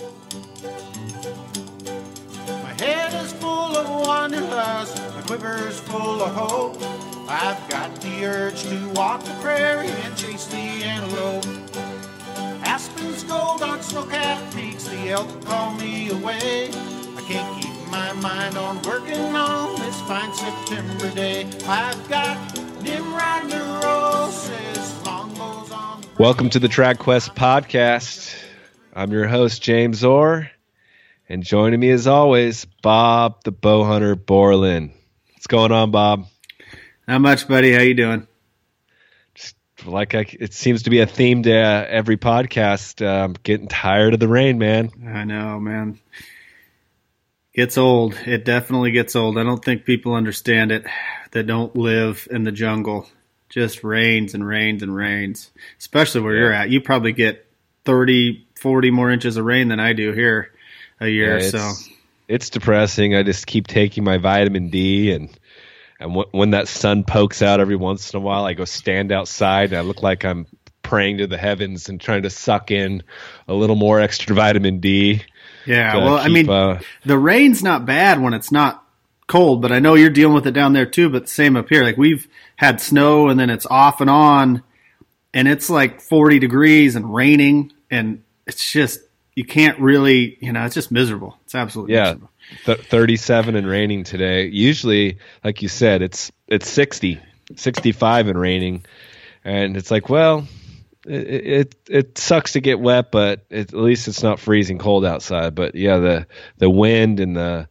My head is full of wanderlust, my quiver's full of hope. I've got the urge to walk the prairie and chase the antelope. Aspens gold on snow-capped peaks, the elk call me away. I can't keep my mind on working on this fine September day. I've got Nimrod neurosis. Welcome to the Trad Quest podcast. I'm your host, James Orr, and joining me as always, Bob the Bowhunter Borland. What's going on, Bob? Not much, buddy. How you doing? Just Like I, it seems to be a theme to uh, every podcast. Uh, I'm getting tired of the rain, man. I know, man. Gets old. It definitely gets old. I don't think people understand it that don't live in the jungle. Just rains and rains and rains. Especially where you're at. You probably get 30, 40 more inches of rain than I do here a year. Yeah, so it's, depressing. I just keep taking my vitamin D, and and w- when that sun pokes out every once in a while, I go stand outside, and I look like I'm praying to the heavens and trying to suck in a little more extra vitamin D. yeah. Well, I mean, uh, the rain's not bad when it's not cold, but I know you're dealing with it down there too. But same up here. Like we've had snow and then it's off and on, and it's like 40 degrees and raining, and it's just you can't really, you know, it's just miserable. It's absolutely Yeah. miserable. th- 37 and raining today. Usually, like you said, it's it's 60, 65 and raining, and it's like, well, it it, it sucks to get wet, but it, at least it's not freezing cold outside. But yeah, the the wind and the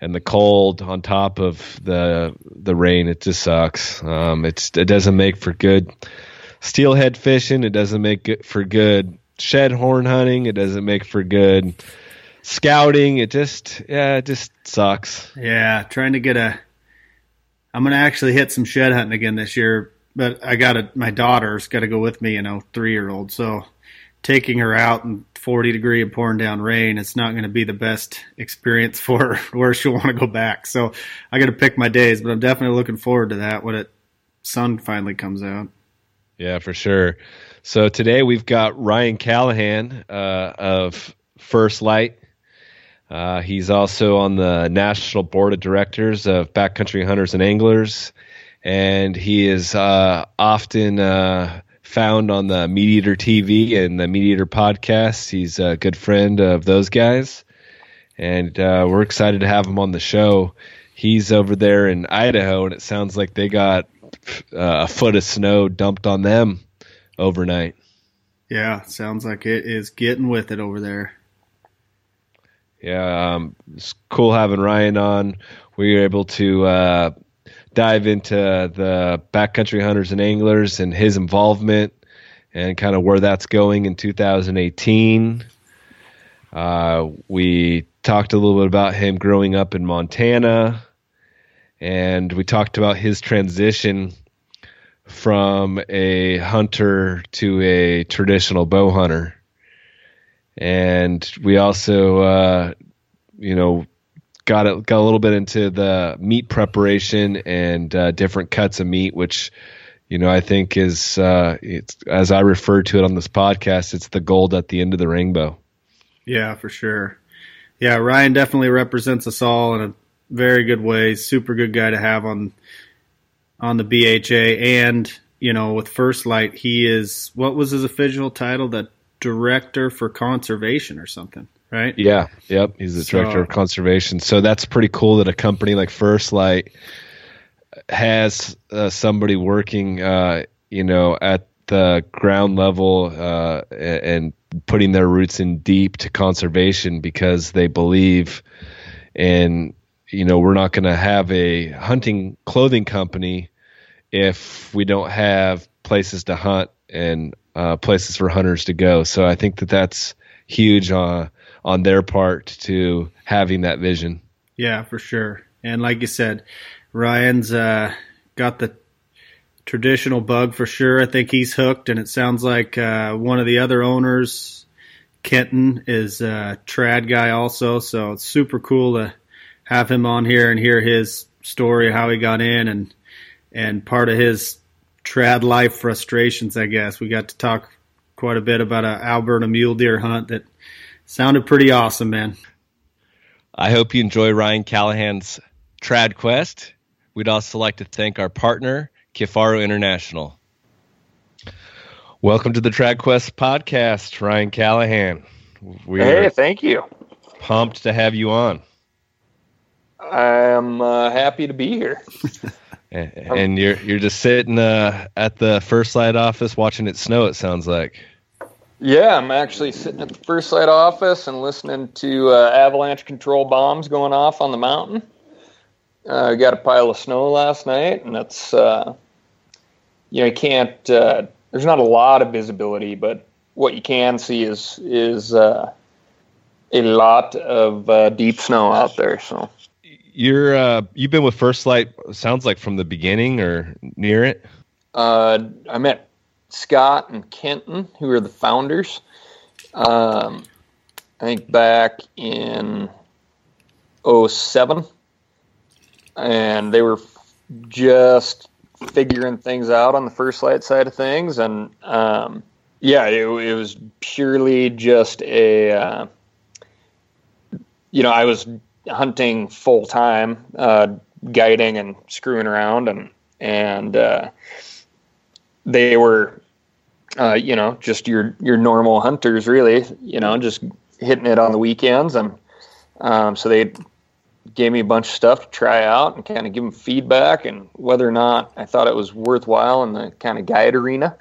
and the cold on top of the the rain, it just sucks. Um, it's it doesn't make for good steelhead fishing. It doesn't make it for good shed horn hunting. It doesn't make for good scouting. It just yeah, it just sucks. Yeah, trying to get a. I'm gonna actually hit some shed hunting again this year, but I got to My daughter's got to go with me, you know, three year old. So taking her out in 40 degree and pouring down rain, it's not going to be the best experience for her where she'll want to go back. So I got to pick my days, but I'm definitely looking forward to that when it sun finally comes out. Yeah, for sure. So today we've got Ryan Callahan uh, of First Light. Uh, he's also on the National Board of Directors of Backcountry Hunters and Anglers, and he is uh, often uh, found on the Meat Eater TV and the Meat Eater podcast. He's a good friend of those guys, and uh, we're excited to have him on the show. He's over there in Idaho, and it sounds like they got uh, a foot of snow dumped on them overnight. Yeah, sounds like it is getting with it over there. Yeah, um, it's cool having Ryan on. We were able to uh, dive into the backcountry hunters and anglers and his involvement and kind of where that's going in 2018. Uh, we talked a little bit about him growing up in Montana, and we talked about his transition from a hunter to a traditional bow hunter. And we also, uh, you know, got a, got a little bit into the meat preparation and uh, different cuts of meat, which, you know, I think is, uh, it's as I refer to it on this podcast, it's the gold at the end of the rainbow. Yeah, for sure. Yeah, Ryan definitely represents us all in a very good way. Super good guy to have on on the BHA, and you know, with First Light, he is what was his official title? The director for conservation or something, right? Yeah, yep. He's the So- director of conservation. So that's pretty cool that a company like First Light has uh, somebody working, uh, you know, at the ground level uh, and putting their roots in deep to conservation because they believe in, you know, we're not going to have a hunting clothing company if we don't have places to hunt and uh, places for hunters to go. So I think that that's huge uh, on their part to having that vision. Yeah, for sure. And like you said, Ryan's uh, got the traditional bug for sure. I think he's hooked, and it sounds like uh, one of the other owners, Kenton, is a trad guy also. So it's super cool to have him on here and hear his story, how he got in, and and part of his trad life frustrations. I guess we got to talk quite a bit about a Alberta mule deer hunt that sounded pretty awesome, man. I hope you enjoy Ryan Callahan's Trad Quest. We'd also like to thank our partner, Kifaru International. Welcome to the Trad Quest podcast, Ryan Callahan. We're hey, thank you. Pumped to have you on. I'm uh, happy to be here. and you're you're just sitting uh, at the First Light office watching it snow. It sounds like. Yeah, I'm actually sitting at the First Light office and listening to uh, avalanche control bombs going off on the mountain. Uh, I got a pile of snow last night, and that's uh, you know you can't. Uh, there's not a lot of visibility, but what you can see is is uh, a lot of uh, deep snow out there. So you're uh, you've been with First Light. Sounds like from the beginning or near it. Uh, I met Scott and Kenton, who are the founders. Um, I think back in 07 and they were just figuring things out on the First Light side of things and um, yeah it, it, was purely just a uh, you know i was hunting full time uh, guiding and screwing around and and uh, they were uh, you know, just your your normal hunters, really. You know, just hitting it on the weekends, and um, so they gave me a bunch of stuff to try out and kind of give them feedback and whether or not I thought it was worthwhile in the kind of guide arena,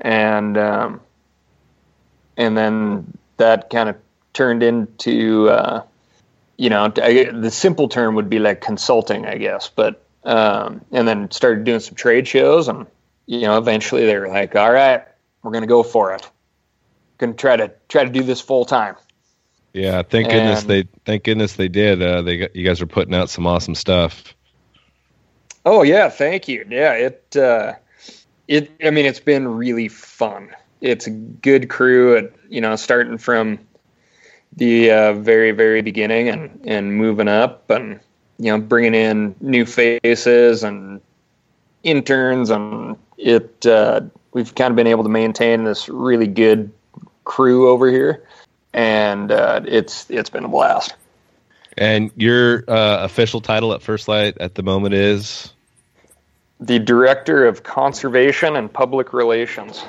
and um, and then that kind of turned into uh, you know I, the simple term would be like consulting, I guess, but um, and then started doing some trade shows and you know eventually they were like, all right, we're going to go for it. Going to try to try to do this full time. Yeah, thank and, goodness they thank goodness they did. Uh, they got, you guys are putting out some awesome stuff. Oh yeah, thank you. Yeah, it uh, it. I mean, it's been really fun. It's a good crew. At, you know, starting from the uh, very very beginning and and moving up and you know bringing in new faces and interns and it uh, we've kind of been able to maintain this really good crew over here, and uh, it's it's been a blast. And your uh, official title at First Light at the moment is the director of conservation and public relations.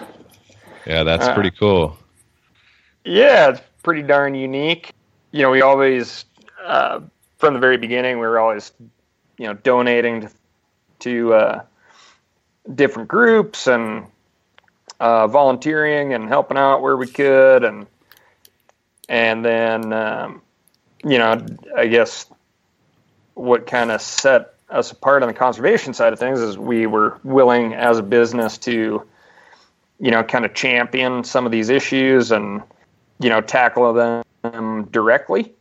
Yeah, that's uh, pretty cool. Yeah, it's pretty darn unique. You know, we always uh, from the very beginning we were always you know donating to, to uh, different groups and uh, volunteering and helping out where we could, and and then um, you know, I guess what kind of set us apart on the conservation side of things is we were willing as a business to you know kind of champion some of these issues and you know tackle them directly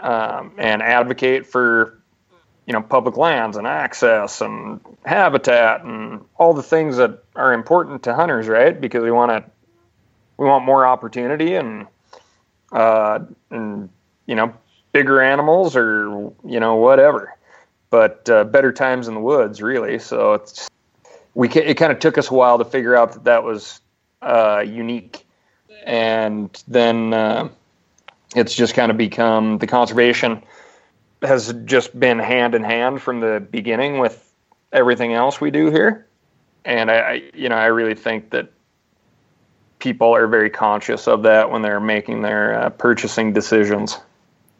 um, and advocate for you know public lands and access and habitat and all the things that are important to hunters, right? Because we want to we want more opportunity and uh, and you know bigger animals or you know whatever, but uh, better times in the woods, really. So it's we it kind of took us a while to figure out that that was uh, unique, and then uh, it's just kind of become the conservation has just been hand in hand from the beginning with everything else we do here. And I, you know, I really think that people are very conscious of that when they're making their uh, purchasing decisions.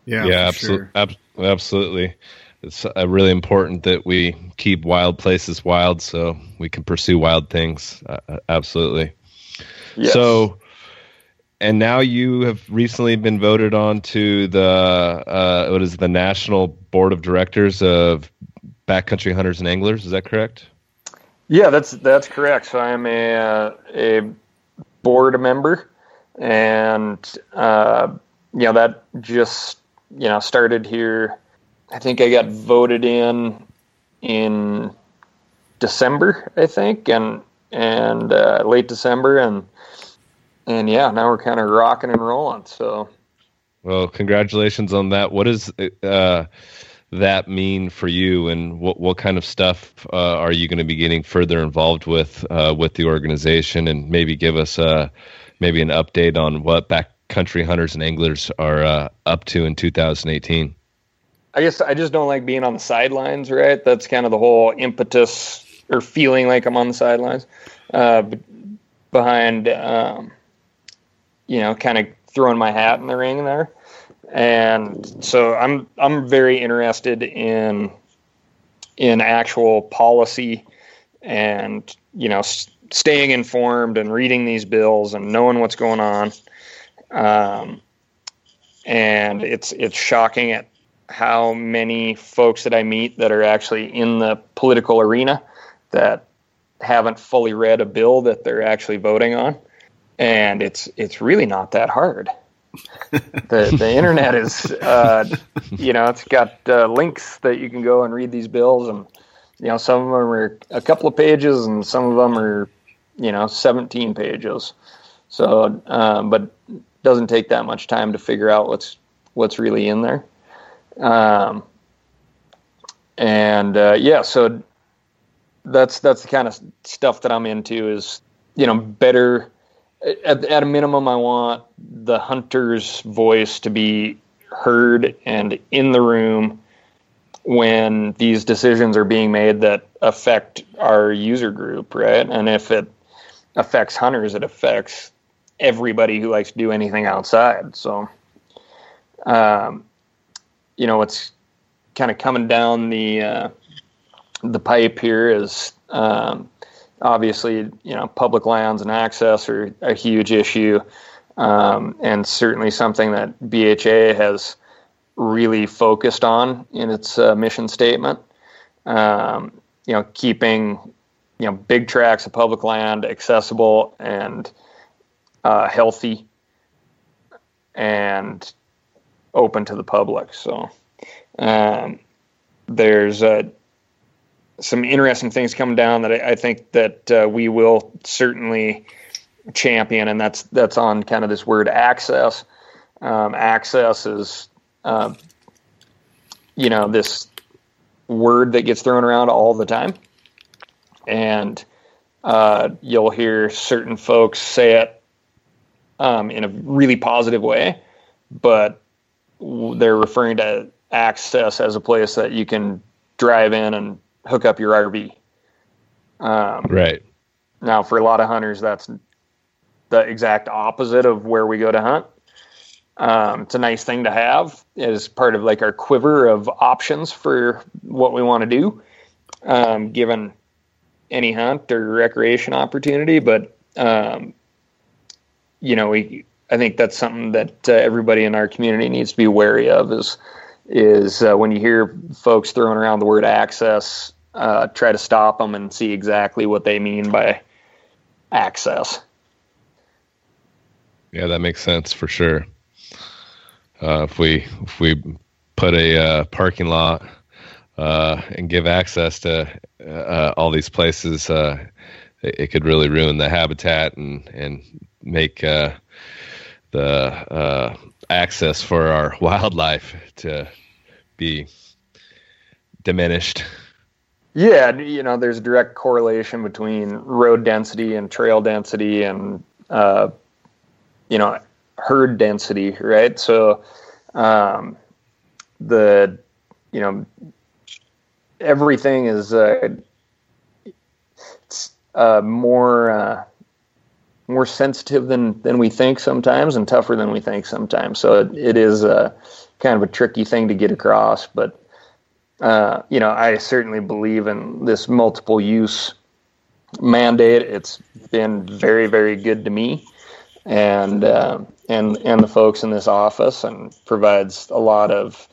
Yeah, yeah, absolutely, sure. ab- absolutely. It's uh, really important that we keep wild places wild, so we can pursue wild things. Uh, uh absolutely. Yes. So, and now you have recently been voted on to the uh, what is the National Board of Directors of Backcountry Hunters and Anglers. Is that correct? Yeah, that's that's correct. So I'm a a board member, and uh, you know that just you know started here. I think I got voted in in December, I think, and and uh, late December, and and yeah, now we're kind of rocking and rolling. So, well, congratulations on that. What does uh, that mean for you, and what what kind of stuff uh, are you going to be getting further involved with uh, with the organization, and maybe give us a uh, maybe an update on what backcountry hunters and anglers are uh, up to in 2018? I guess I just don't like being on the sidelines, right? That's kind of the whole impetus or feeling like I'm on the sidelines uh, behind, um, you know, kind of throwing my hat in the ring there. And so I'm I'm very interested in in actual policy and you know staying informed and reading these bills and knowing what's going on. Um, and it's it's shocking at how many folks that I meet that are actually in the political arena that haven't fully read a bill that they're actually voting on, and it's it's really not that hard. the the internet is uh, you know it's got uh, links that you can go and read these bills and you know some of them are a couple of pages and some of them are you know 17 pages so um, but doesn't take that much time to figure out what's what's really in there um, and uh, yeah so that's that's the kind of stuff that i'm into is you know better at, at a minimum i want the hunter's voice to be heard and in the room when these decisions are being made that affect our user group, right? And if it affects hunters, it affects everybody who likes to do anything outside. So, um, you know, what's kind of coming down the uh, the pipe here is um, obviously, you know, public lands and access are a huge issue, um, and certainly something that BHA has really focused on in its uh, mission statement. Um, you know, keeping you know big tracts of public land accessible and uh, healthy and open to the public. So um, there's uh, some interesting things coming down that I, I think that uh, we will certainly champion, and that's that's on kind of this word access. Um, access is um, you know, this word that gets thrown around all the time. And uh, you'll hear certain folks say it um, in a really positive way, but they're referring to access as a place that you can drive in and hook up your RV. Um, right. Now, for a lot of hunters, that's the exact opposite of where we go to hunt. Um, it's a nice thing to have as part of like our quiver of options for what we want to do, um, given any hunt or recreation opportunity. But um, you know, we I think that's something that uh, everybody in our community needs to be wary of. Is is uh, when you hear folks throwing around the word access, uh, try to stop them and see exactly what they mean by access. Yeah, that makes sense for sure. Uh, if we if we put a uh, parking lot uh, and give access to uh, all these places, uh, it, it, could really ruin the habitat and and make uh, the access for our wildlife to be diminished. Yeah, you know, there's a direct correlation between road density and trail density, and you know, herd density, right? So um, the you know everything is uh, uh, more uh, more sensitive than than we think sometimes, and tougher than we think sometimes. So it, it is a kind of a tricky thing to get across, but. Uh, you know, I certainly believe in this multiple use mandate. It's been very, very good to me and uh, and and the folks in this office, and provides a lot of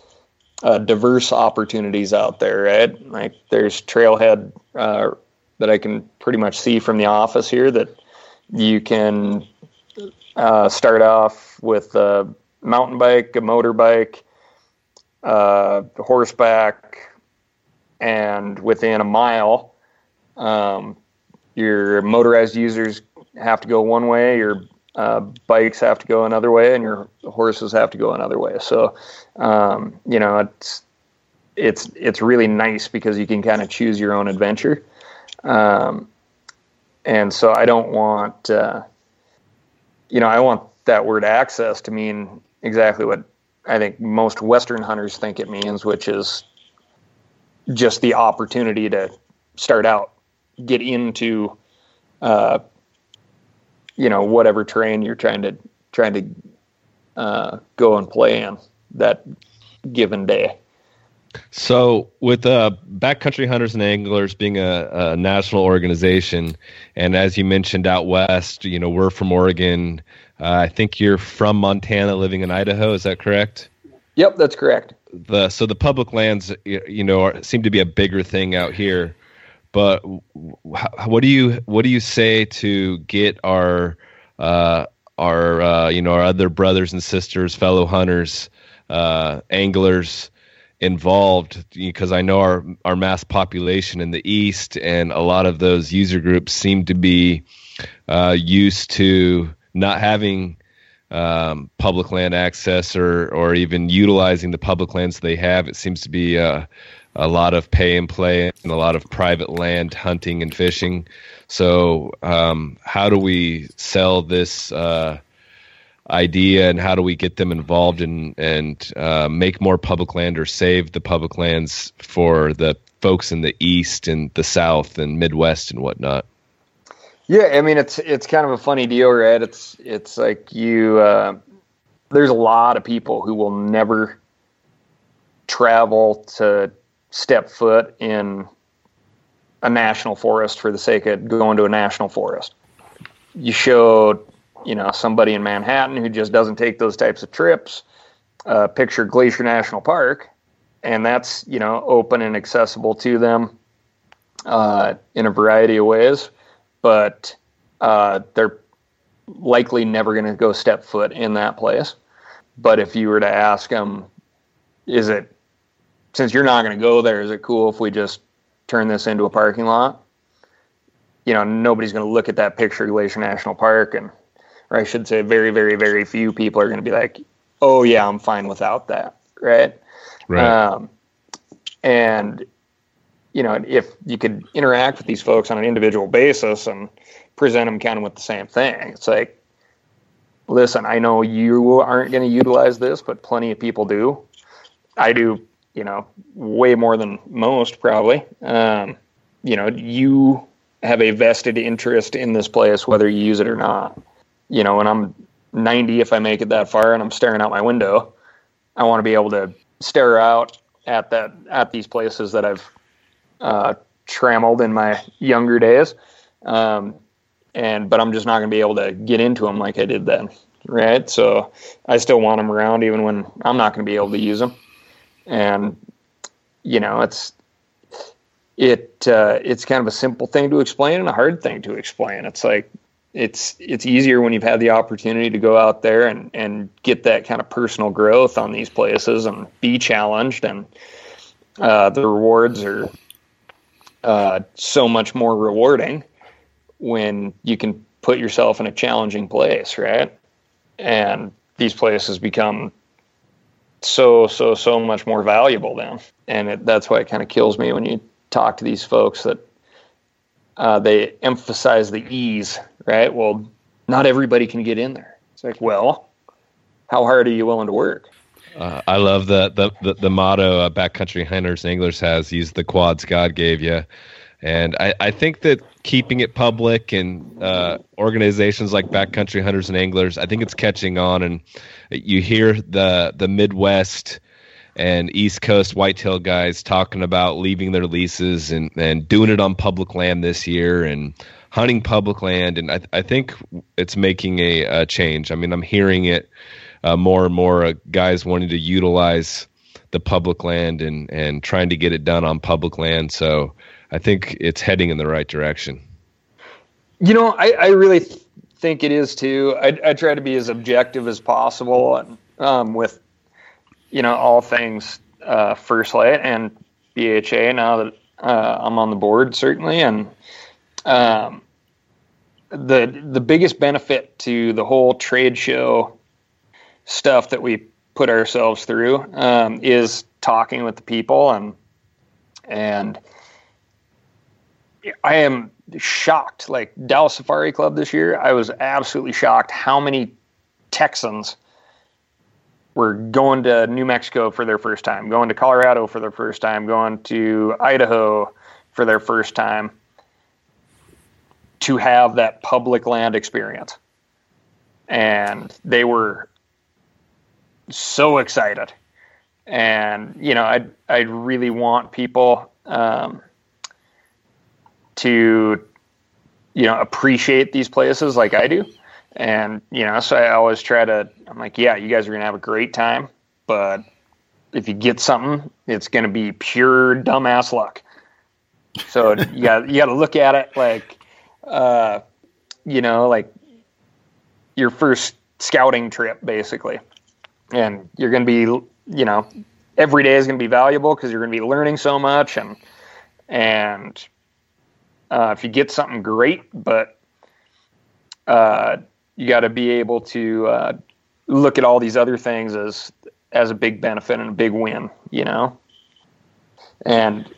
uh, diverse opportunities out there. Right, like there's trailhead uh, that I can pretty much see from the office here that you can uh, start off with a mountain bike, a motorbike, uh, horseback, and within a mile. Um, your motorized users have to go one way, your uh, bikes have to go another way and your horses have to go another way. So, um, you know, it's it's it's really nice because you can kind of choose your own adventure. Um, and so I don't want, uh, you know, I want that word access to mean exactly what I think most Western hunters think it means, which is just the opportunity to start out, get into, uh, you know, whatever terrain you're trying to trying to uh, go and play in that given day. So, with uh, Backcountry Hunters and Anglers being a, a, national organization, and as you mentioned out west, you know we're from Oregon. Uh, I think you're from Montana, living in Idaho. Is that correct? Yep, that's correct. The so the public lands, you know, are, seem to be a bigger thing out here. But what do you what do you say to get our uh, our uh, you know our other brothers and sisters, fellow hunters, uh, anglers? Involved because I know our our mass population in the east and a lot of those user groups seem to be uh, used to not having um, public land access or or even utilizing the public lands they have. It seems to be uh, a lot of pay and play and a lot of private land hunting and fishing. So um, how do we sell this? Uh, idea and how do we get them involved and and uh, make more public land or save the public lands for the folks in the east and the south and midwest and whatnot? Yeah i mean it's it's kind of a funny deal right it's it's like you uh, there's a lot of people who will never travel to step foot in a national forest for the sake of going to a national forest. You showed you know somebody in Manhattan who just doesn't take those types of trips. Uh, picture Glacier National Park, and that's you know open and accessible to them uh, in a variety of ways, but uh, they're likely never going to go step foot in that place. But if you were to ask them, is it since you're not going to go there, is it cool if we just turn this into a parking lot? You know, nobody's going to look at that picture Glacier National Park and or I should say, very, very, very few people are going to be like, "Oh yeah, I'm fine without that," right? Right. Um, and you know, if you could interact with these folks on an individual basis and present them kind of with the same thing, it's like, listen, I know you aren't going to utilize this, but plenty of people do. I do, you know, way more than most probably. Um, you know, you have a vested interest in this place, whether you use it or not you know, when I'm 90, if I make it that far and I'm staring out my window, I want to be able to stare out at that at these places that I've uh, trammeled in my younger days. Um, and but I'm just not going to be able to get into them like I did then, right? So I still want them around even when I'm not going to be able to use them. And you know, it's it uh, it's kind of a simple thing to explain and a hard thing to explain. It's like it's it's easier when you've had the opportunity to go out there and and get that kind of personal growth on these places and be challenged. And uh, the rewards are uh, so much more rewarding when you can put yourself in a challenging place right? And these places become so so so much more valuable then. And it, that's why it kind of kills me when you talk to these folks that uh, they emphasize the ease, right? Well, not everybody can get in there. It's like, well, how hard are you willing to work? Uh, I love the the the, the motto uh, Backcountry Hunters and Anglers has: "Use the quads God gave you." And I, I think that keeping it public and uh, organizations like Backcountry Hunters and Anglers, I think it's catching on. And you hear the the Midwest and East Coast whitetail guys talking about leaving their leases and, and doing it on public land this year and hunting public land. And I, I think it's making a, a change. I mean, I'm hearing it uh, more and more uh, guys wanting to utilize the public land and, and trying to get it done on public land. So I think it's heading in the right direction. You know, I, I really think it is too. I, I try to be as objective as possible and, um, with you know all things uh, First Light and BHA now that uh, I'm on the board certainly, and um, the the biggest benefit to the whole trade show stuff that we put ourselves through um, is talking with the people and and I am shocked. Like Dallas Safari Club this year, I was absolutely shocked how many Texans were going to New Mexico for their first time, going to Colorado for their first time, going to Idaho for their first time to have that public land experience. And they were so excited. And, you know, I I really want people um, to, you know, appreciate these places like I do. And, you know, so I always try to, I'm like, yeah, you guys are going to have a great time, but if you get something, it's going to be pure dumbass luck. So you got, you got to look at it like, uh, you know, like your first scouting trip, basically. And you're going to be, you know, every day is going to be valuable because you're going to be learning so much. And, and uh, if you get something great, but, uh, you got to be able to uh, look at all these other things as as a big benefit and a big win, you know. And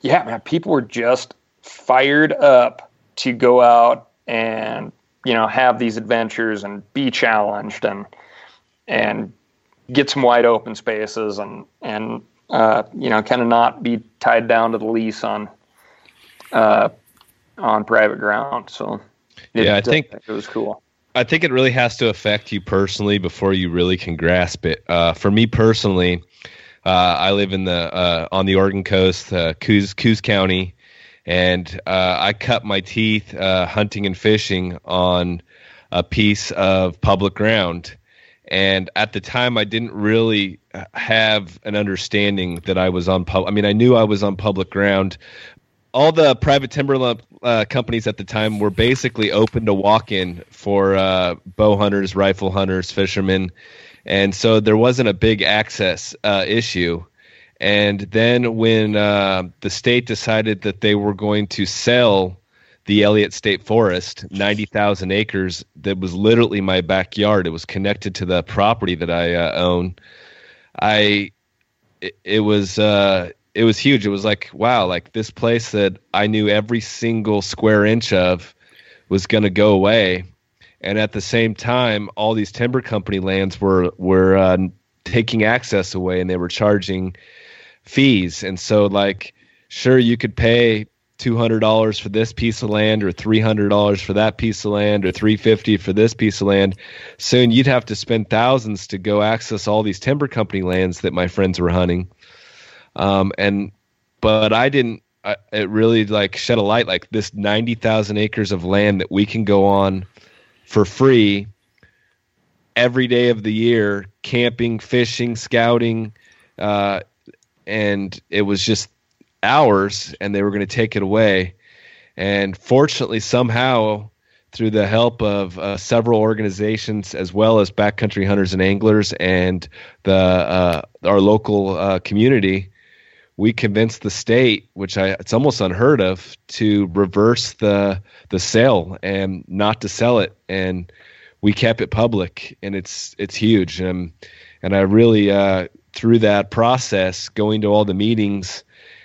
yeah, man, people were just fired up to go out and you know have these adventures and be challenged and and get some wide open spaces and and uh, you know kind of not be tied down to the lease on uh, on private ground. So it, yeah, I think it was cool. I think it really has to affect you personally before you really can grasp it. Uh, for me personally, uh, I live in the uh, on the Oregon coast, uh, Coos, Coos County, and uh, I cut my teeth uh, hunting and fishing on a piece of public ground. And at the time, I didn't really have an understanding that I was on public. I mean, I knew I was on public ground. All the private timber uh, companies at the time were basically open to walk in for uh, bow hunters, rifle hunters, fishermen, and so there wasn't a big access uh, issue. And then when uh, the state decided that they were going to sell the Elliott State Forest, ninety thousand acres, that was literally my backyard. It was connected to the property that I uh, own. I it, was uh, it was huge. It was like, wow, like this place that I knew every single square inch of was going to go away. And at the same time, all these timber company lands were were uh, taking access away, and they were charging fees. And so, like, sure, you could pay two hundred dollars for this piece of land, or three hundred dollars for that piece of land, or three fifty for this piece of land. Soon, you'd have to spend thousands to go access all these timber company lands that my friends were hunting um, and but I didn't. I, it really like shed a light like this ninety thousand acres of land that we can go on for free every day of the year, camping, fishing, scouting, uh, and it was just ours, and they were going to take it away. And fortunately, somehow, through the help of uh, several organizations as well as backcountry hunters and anglers and the uh, our local uh, community, we convinced the state, which I it's almost unheard of, to reverse the the sale and not to sell it, and we kept it public, and it's it's huge, and and I really uh, through that process, going to all the meetings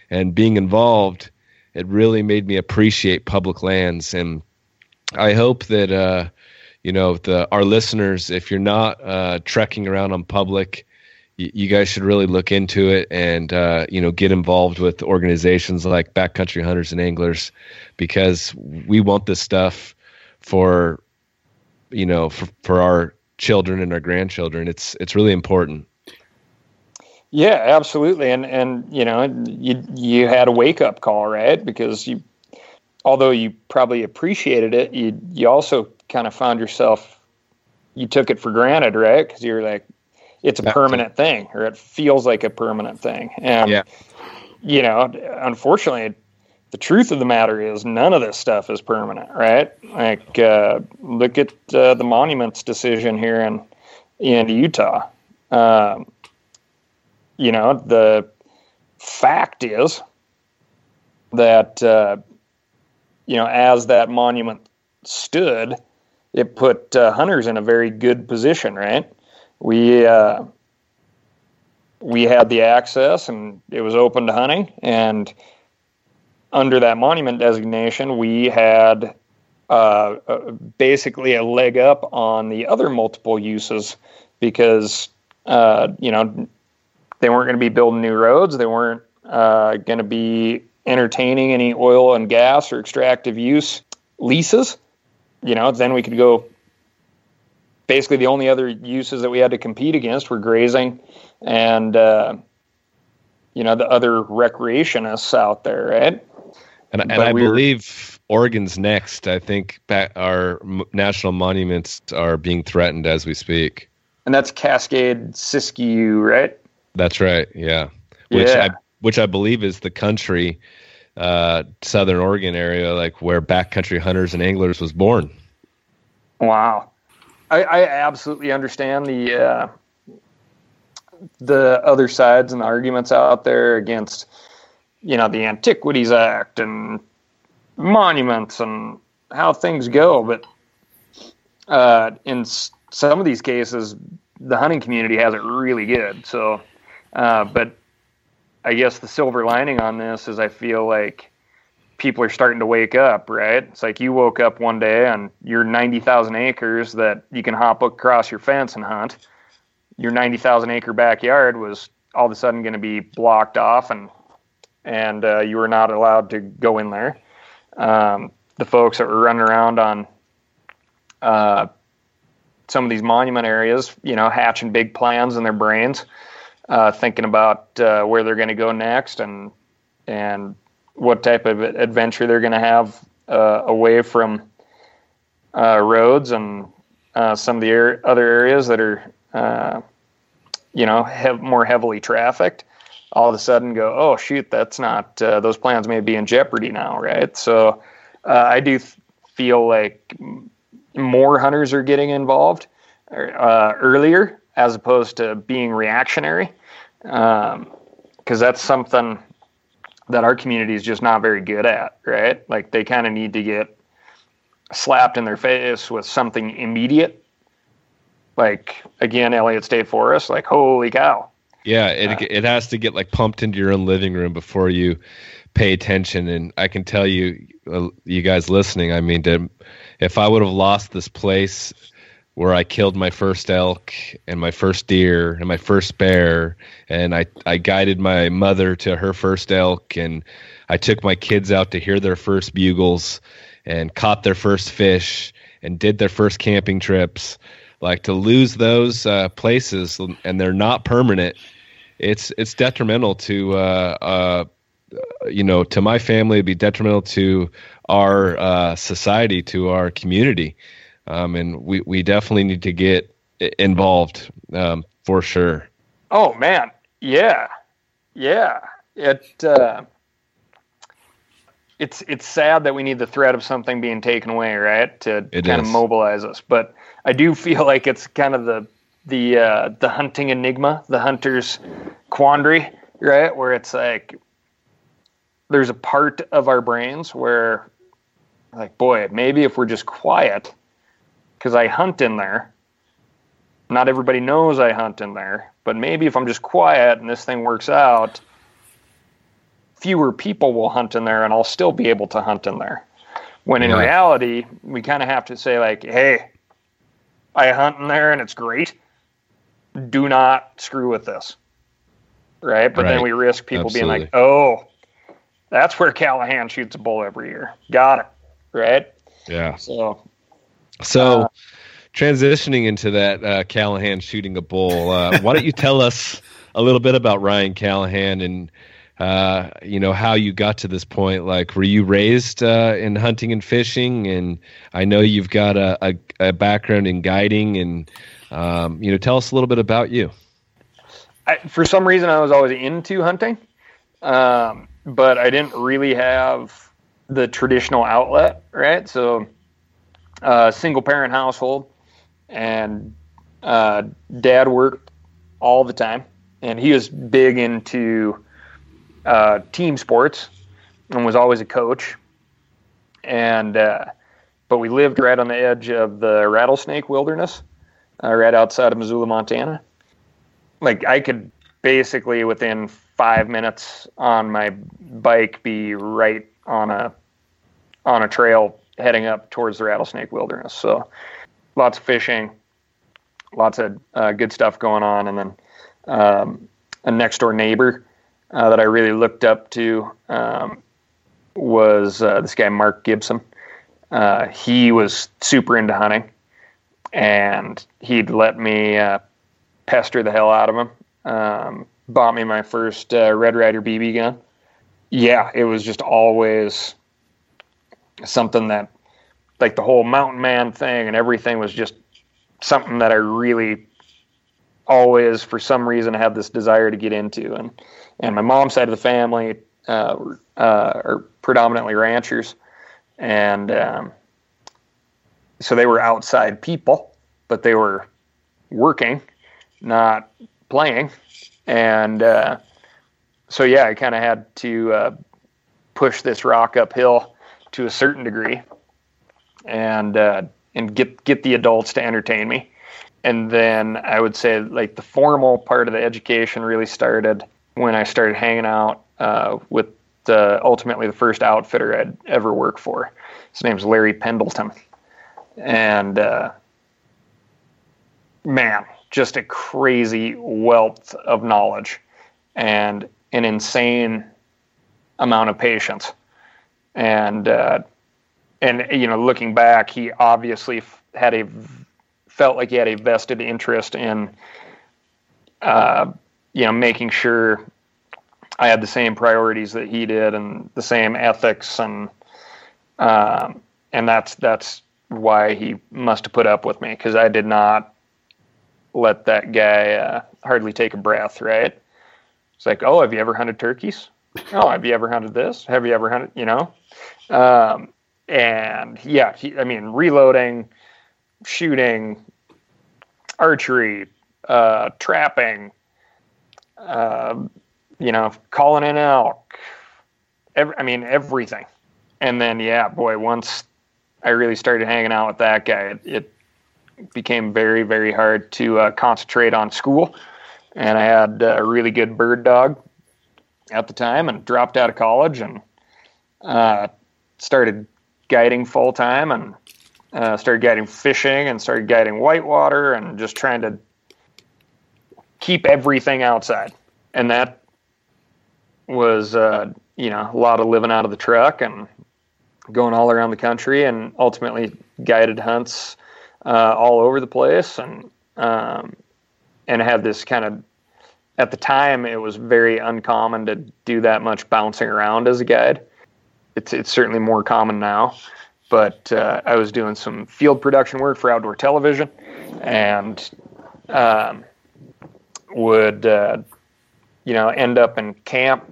and being involved, it really made me appreciate public lands, and I hope that uh, you know the our listeners, if you're not uh, trekking around on public you guys should really look into it and uh, you know get involved with organizations like backcountry hunters and anglers because we want this stuff for you know for, for our children and our grandchildren. It's it's really important. Yeah absolutely. And and you know you you had a wake up call right? Because you although you probably appreciated it you you also kind of found yourself you took it for granted right? Because you're like it's a permanent thing or it feels like a permanent thing. And, yeah. you know, unfortunately, the truth of the matter is none of this stuff is permanent, right? Like, uh, look at uh, the monuments decision here in, in Utah. Um, you know, the fact is that, uh, you know, as that monument stood, it put uh, hunters in a very good position, right? We uh, we had the access and it was open to hunting and under that monument designation we had uh, uh, basically a leg up on the other multiple uses because uh, you know they weren't going to be building new roads, they weren't uh, going to be entertaining any oil and gas or extractive use leases. You know, then we could go. Basically, the only other uses that we had to compete against were grazing and uh, you know the other recreationists out there, right? And, and I believe Oregon's next. I think our national monuments are being threatened as we speak. And that's Cascade Siskiyou, right? That's right. Yeah. Which yeah. I which I believe is the country, uh, Southern Oregon area, like where backcountry hunters and anglers was born. Wow. I, I absolutely understand the uh, the other sides and the arguments out there against, you know, the Antiquities Act and monuments and how things go. But uh, in some of these cases, the hunting community has it really good. So, uh, but I guess the silver lining on this is I feel like people are starting to wake up, right? It's like you woke up one day and you're 90,000 acres that you can hop across your fence and hunt your 90,000 acre backyard was all of a sudden going to be blocked off and and uh, you were not allowed to go in there. Um, the folks that were running around on uh, some of these monument areas, you know, hatching big plans in their brains, uh, thinking about uh, where they're going to go next and and what type of adventure they're going to have uh, away from uh, roads and some of the er- other areas that are uh, you know, have more heavily trafficked, all of a sudden go, oh shoot, that's not uh, those plans may be in jeopardy now, right? So uh, I do th- feel like more hunters are getting involved uh, earlier as opposed to being reactionary, because um, that's something that our community is just not very good at, right? Like they kind of need to get slapped in their face with something immediate like again Elliott State Forest, like holy cow. Yeah, it uh, it has to get like pumped into your own living room before you pay attention. And I can tell you, uh, you guys listening, I mean, to, if I would have lost this place where I killed my first elk and my first deer and my first bear, and I I guided my mother to her first elk, and I took my kids out to hear their first bugles, and caught their first fish, and did their first camping trips. Like to lose those uh, places and they're not permanent it's it's detrimental to uh, uh, you know to my family. It'd be detrimental to our uh, society to our community um, and we, we definitely need to get involved um, for sure oh man yeah yeah it uh, it's it's sad that we need the threat of something being taken away, right, to it kind is. of mobilize us. But I do feel like it's kind of the the uh, the hunting enigma, the hunter's quandary, right? Where it's like there's a part of our brains where, like, boy, maybe if we're just quiet, because I hunt in there. Not everybody knows I hunt in there, but maybe if I'm just quiet and this thing works out, fewer people will hunt in there, and I'll still be able to hunt in there. When in yeah. reality, we kind of have to say like, hey I hunt in there and it's great. Do not screw with this. Right? But right. then we risk people Absolutely. being like, oh, that's where Callahan shoots a bull every year. Got it. Right? Yeah. So, so uh, transitioning into that uh, Callahan shooting a bull, uh, why don't you tell us a little bit about Ryan Callahan and uh, you know how you got to this point? Like were you raised uh, in hunting and fishing? And i know you've got a, a, a background in guiding and um, you know tell us a little bit about you. I, for some reason i was always into hunting um, but i didn't really have the traditional outlet right? So uh, single parent household and uh, dad worked all the time and he was big into uh, team sports and was always a coach. And uh, but we lived right on the edge of the rattlesnake wilderness, uh, right outside of Missoula, Montana. Like I could basically within five minutes on my bike be right on a on a trail heading up towards the Rattlesnake Wilderness. So lots of fishing, lots of uh, good stuff going on, and then um, a next door neighbor uh, that I really looked up to um, was uh, this guy Mark Gibson. Uh, he was super into hunting, and he'd let me uh, pester the hell out of him. Um, bought me my first uh, Red Ryder BB gun. Yeah, it was just always something that, like the whole mountain man thing and everything was just something that I really always, for some reason, had this desire to get into. And and my mom's side of the family uh, uh, are predominantly ranchers, and um, so they were outside people, but they were working, not playing, and uh, so yeah, I kind of had to uh, push this rock uphill to a certain degree, and uh, and get get the adults to entertain me. And then I would say like the formal part of the education really started when I started hanging out uh, with the, ultimately the first outfitter I'd ever worked for. His name's Larry Pendleton, and uh, man, just a crazy wealth of knowledge and an insane amount of patience. And uh, and you know, looking back, he obviously had a felt like he had a vested interest in uh, you know making sure I had the same priorities that he did and the same ethics and um, and that's that's why he must have put up with me because I did not let that guy uh, hardly take a breath. Right? It's like, oh, have you ever hunted turkeys? Oh, have you ever hunted this? Have you ever hunted? You know, um, and yeah, he, I mean, reloading, shooting, archery, uh, trapping, uh, you know, calling in elk. Every, I mean, everything. And then, yeah, boy, once I really started hanging out with that guy, it, it became very, very hard to uh, concentrate on school. And I had a really good bird dog at the time and dropped out of college and uh, started guiding full time and uh, started guiding fishing and started guiding whitewater and just trying to keep everything outside. And that was, uh, you know, a lot of living out of the truck and going all around the country and ultimately guided hunts uh, all over the place and um, and had this kind of at the time it was very uncommon to do that much bouncing around as a guide. It's it's certainly more common now, but uh, I was doing some field production work for outdoor television and um, would uh, you know end up in camp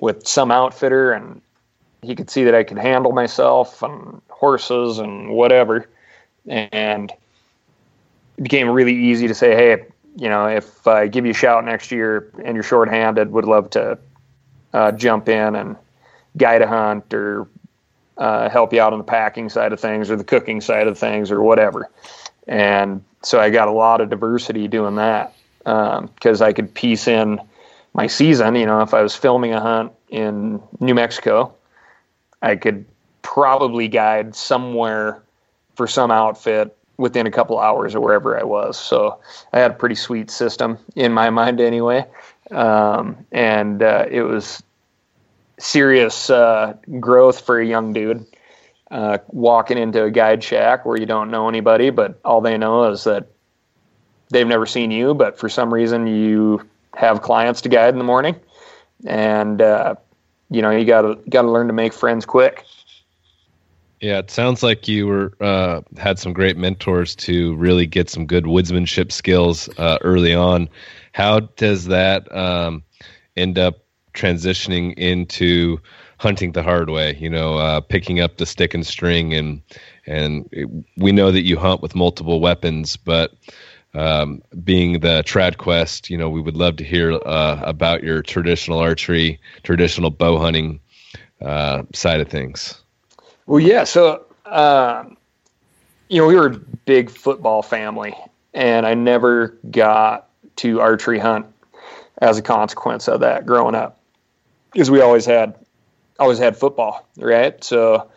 with some outfitter and he could see that I could handle myself and horses and whatever and it became really easy to say hey you know if I give you a shout next year and you're shorthanded would love to uh, jump in and guide a hunt or uh, help you out on the packing side of things or the cooking side of things or whatever and so I got a lot of diversity doing that because um, I could piece in my season. You know, if I was filming a hunt in New Mexico, I could probably guide somewhere for some outfit within a couple hours or wherever I was. So I had a pretty sweet system in my mind anyway. Um, and uh, it was serious uh, growth for a young dude. Uh, walking into a guide shack where you don't know anybody, but all they know is that they've never seen you, but for some reason you have clients to guide in the morning, and uh, you know you got to got to learn to make friends quick. Yeah, it sounds like you were uh, had some great mentors to really get some good woodsmanship skills uh, early on. How does that um, end up transitioning into hunting the hard way? You know, uh, picking up the stick and string, and and we know that you hunt with multiple weapons, but um, being the trad quest you know we would love to hear uh, about your traditional archery traditional bow hunting uh, side of things well yeah so uh, you know we were a big football family and i never got to archery hunt as a consequence of that growing up because we always had always had football right? So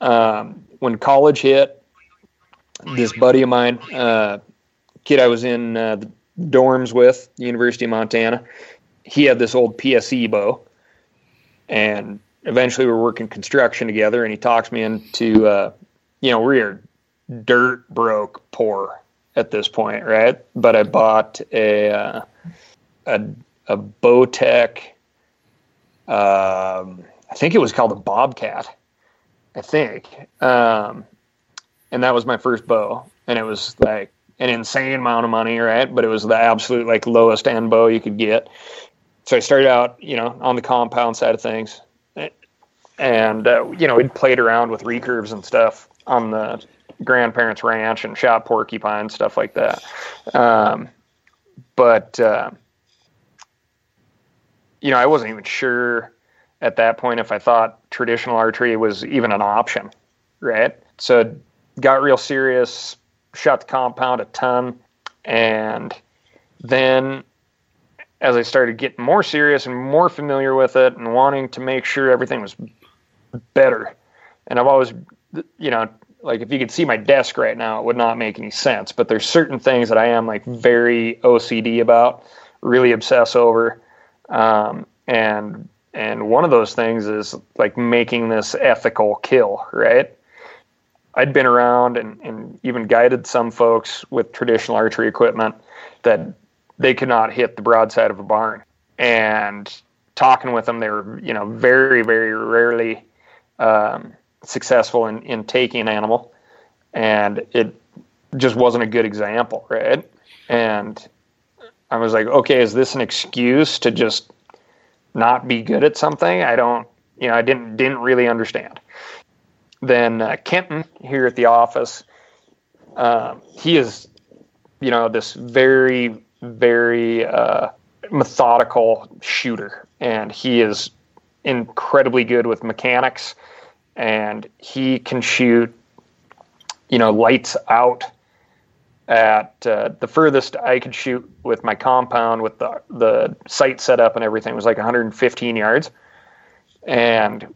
um, when college hit, this buddy of mine, uh, kid I was in uh, the dorms with, University of Montana, he had this old PSE bow, and eventually we're working construction together, and he talks me into, uh, you know, we are dirt broke poor at this point, right? But I bought a uh, a a Bowtech. Um, I think it was called a Bobcat. I think, um, and that was my first bow, and it was like an insane amount of money, right? But it was the absolute like lowest end bow you could get. So I started out, you know, on the compound side of things, and uh, you know, we'd played around with recurves and stuff on the grandparents' ranch and shot porcupine stuff like that. Um, but uh, you know, I wasn't even sure at that point if I thought traditional archery was even an option, right? So got real serious, shot the compound a ton, and then as I started getting more serious and more familiar with it and wanting to make sure everything was better, and I've always, you know, like if you could see my desk right now, it would not make any sense. But there's certain things that I am like very OCD about, really obsess over, um, and and one of those things is like making this ethical kill, right? I'd been around and, and even guided some folks with traditional archery equipment that they could not hit the broadside of a barn. And talking with them, they were, you know, very, very rarely um, successful in, in taking an animal. And it just wasn't a good example, right? And I was like, okay, is this an excuse to just not be good at something? I don't, you know, I didn't didn't really understand. Then uh, Kenton here at the office, um, he is, you know, this very very uh, methodical shooter, and he is incredibly good with mechanics, and he can shoot, you know, lights out at uh, the furthest I could shoot with my compound with the the sight set up and everything was like 115 yards, and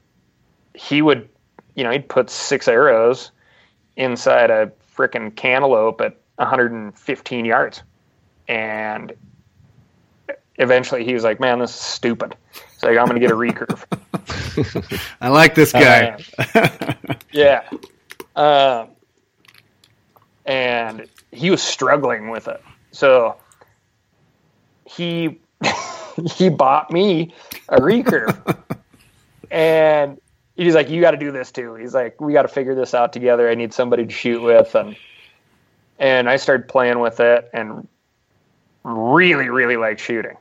he would, you know, he'd put six arrows inside a freaking cantaloupe at 115 yards, and eventually he was like, "Man, this is stupid." Like I'm to get a recurve. I like this guy. Uh, yeah. Um, and he was struggling with it. So he he bought me a recurve. and he's like, You gotta do this too. He's like, We gotta figure this out together. I need somebody to shoot with and and I started playing with it and really, really liked shooting.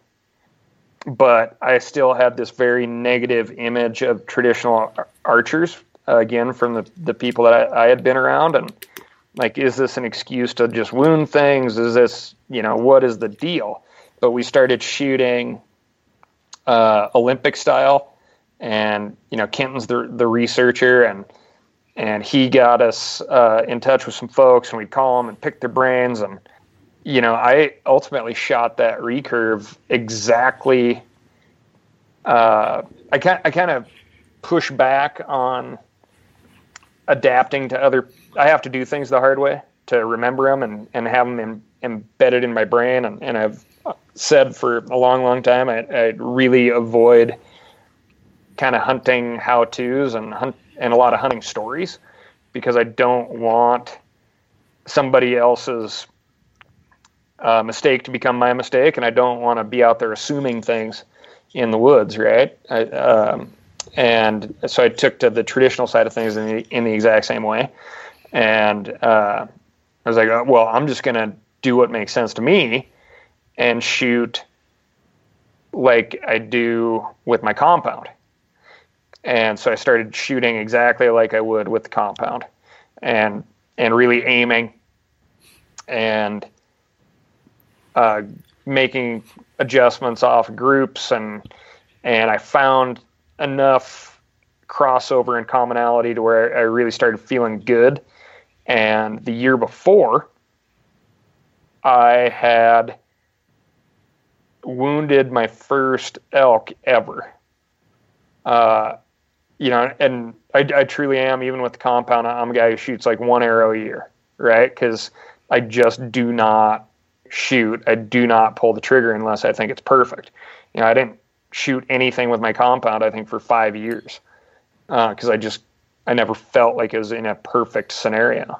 But I still had this very negative image of traditional archers, uh, again, from the, the people that I, I had been around. And like, is this an excuse to just wound things? Is this, you know, what is the deal? But we started shooting uh, Olympic style, and you know, Kenton's the the researcher, and and he got us uh, in touch with some folks, and we'd call them and pick their brains, and you know, I ultimately shot that recurve exactly. Uh, I kind I kind of push back on adapting to other I have to do things the hard way to remember them and, and have them in, embedded in my brain. And, and I've said for a long, long time, I, I really avoid kind of hunting how to's and hunt and a lot of hunting stories because I don't want somebody else's uh, mistake to become my mistake, and I don't want to be out there assuming things in the woods, right? I, um, and so I took to the traditional side of things in the, in the exact same way. And uh, I was like, uh, well, I'm just going to do what makes sense to me and shoot like I do with my compound. And so I started shooting exactly like I would with the compound and and really aiming and uh, making adjustments off groups and and I found enough crossover and commonality to where I really started feeling good and the year before, I had wounded my first elk ever. Uh, you know, and I, I truly am, even with the compound, I'm a guy who shoots like one arrow a year, right? Because I just do not shoot. I do not pull the trigger unless I think it's perfect. You know, I didn't shoot anything with my compound, I think, for five years because uh, I just, I never felt like it was in a perfect scenario.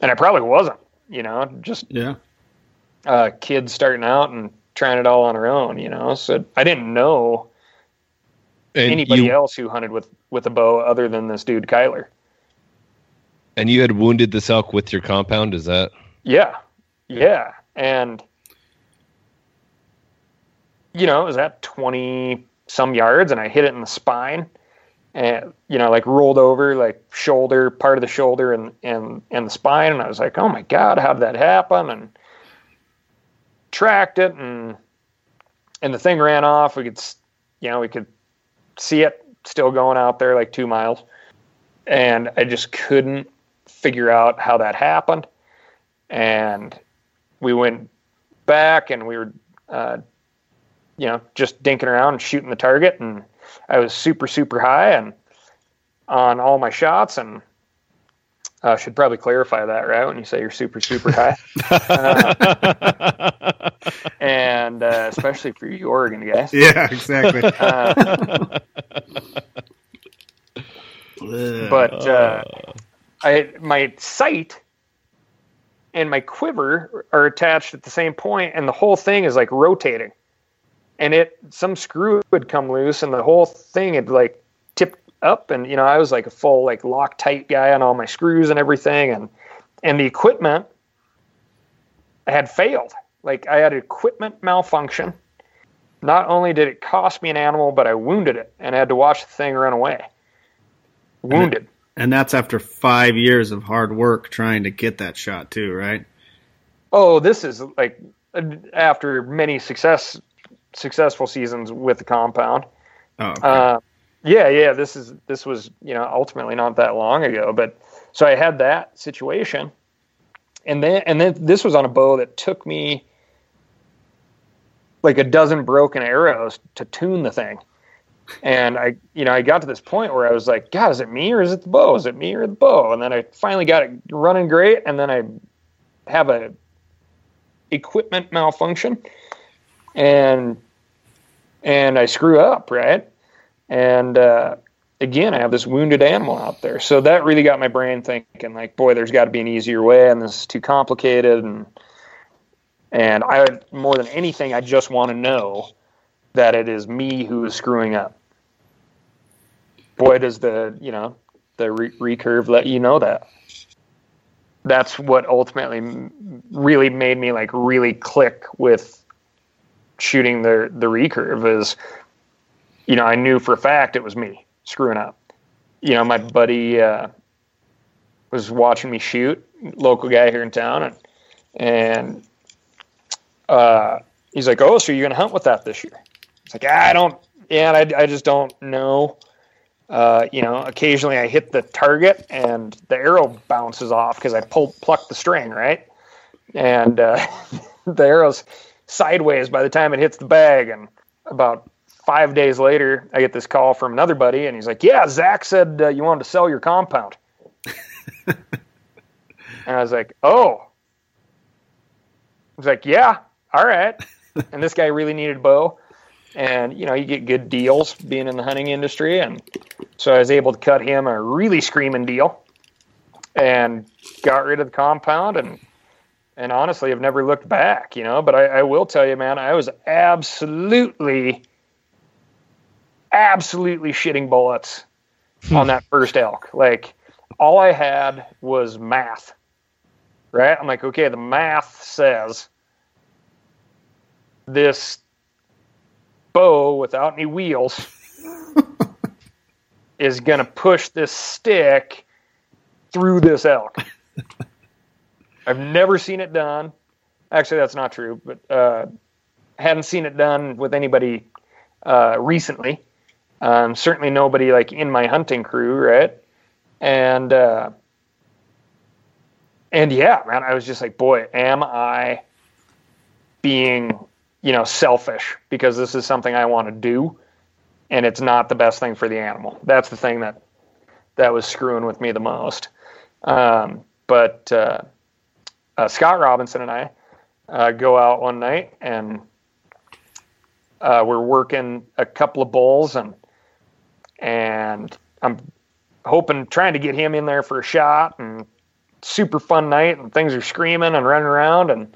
And I probably wasn't, you know, just yeah, uh, kids starting out and trying it all on her own, you know. So I didn't know and anybody you, else who hunted with with a bow other than this dude Kyler. And you had wounded this elk with your compound, is that? Yeah, yeah, and you know it was at twenty some yards, and I hit it in the spine, and you know like rolled over like shoulder part of the shoulder and and and the spine, and I was like, oh my god, how did that happen? And tracked it, and and the thing ran off. We could, you know, we could see it still going out there like two miles. And I just couldn't figure out how that happened. And we went back and we were, uh, you know, just dinking around and shooting the target. And I was super, super high and on all my shots. And I uh, should probably clarify that, right? When you say you're super, super high. uh, and uh, especially for you Oregon guys. Yeah, exactly. Uh, but uh, I my sight and my quiver are attached at the same point, and the whole thing is like rotating. And it some screw would come loose, and the whole thing had like tipped up, and you know I was like a full like Loctite guy on all my screws and everything, and and the equipment had failed. Like I had equipment malfunction. Not only did it cost me an animal, but I wounded it and I had to watch the thing run away wounded. And that's after five years of hard work trying to get that shot too, right? Oh, this is like after many success successful seasons with the compound. Oh, okay. uh, yeah, yeah. This is this was you know ultimately not that long ago, but so I had that situation, and then and then this was on a bow that took me like a dozen broken arrows to tune the thing and I, you know, I got to this point where I was like, God, is it me or is it the bow? Is it me or the bow? And then I finally got it running great, and then I have a equipment malfunction, and and I screw up, right? And uh, again, I have this wounded animal out there, so that really got my brain thinking, like, boy, there's got to be an easier way, and this is too complicated, and and I more than anything, I just want to know that it is me who is screwing up boy, does the you know the re- recurve let you know that. That's what ultimately really made me like really click with shooting the the recurve is, you know, I knew for a fact it was me screwing up. You know, my buddy uh, was watching me shoot, local guy here in town, and and uh, he's like, "Oh, so you're gonna hunt with that this year?" It's like, ah, I don't, yeah, I, I just don't know. Uh, you know, occasionally I hit the target and the arrow bounces off because I pull pluck the string, right? And uh, the arrow's sideways by the time it hits the bag. And about five days later, I get this call from another buddy, and he's like, "Yeah, Zach said uh, you wanted to sell your compound." and I was like, "Oh." I was like, "Yeah, all right." and this guy really needed a bow and you know you get good deals being in the hunting industry. And so i was able to cut him a really screaming deal and got rid of the compound. And and honestly i've never looked back you know but i, I will tell you man i was absolutely absolutely shitting bullets hmm. on that first elk. Like all i had was math right? I'm like okay the math says this bow without any wheels is going to push this stick through this elk. I've never seen it done. Actually, that's not true, but uh, hadn't seen it done with anybody uh, recently. Um, certainly nobody like in my hunting crew, right? And uh, and yeah, man, I was just like, boy, am I being you know, selfish because this is something I want to do. and it's not the best thing for the animal. That's the thing that that was screwing with me the most. Um, but uh, uh, Scott Robinson and I uh, go out one night and uh, we're working a couple of bulls and and I'm hoping trying to get him in there for a shot and super fun night and things are screaming and running around and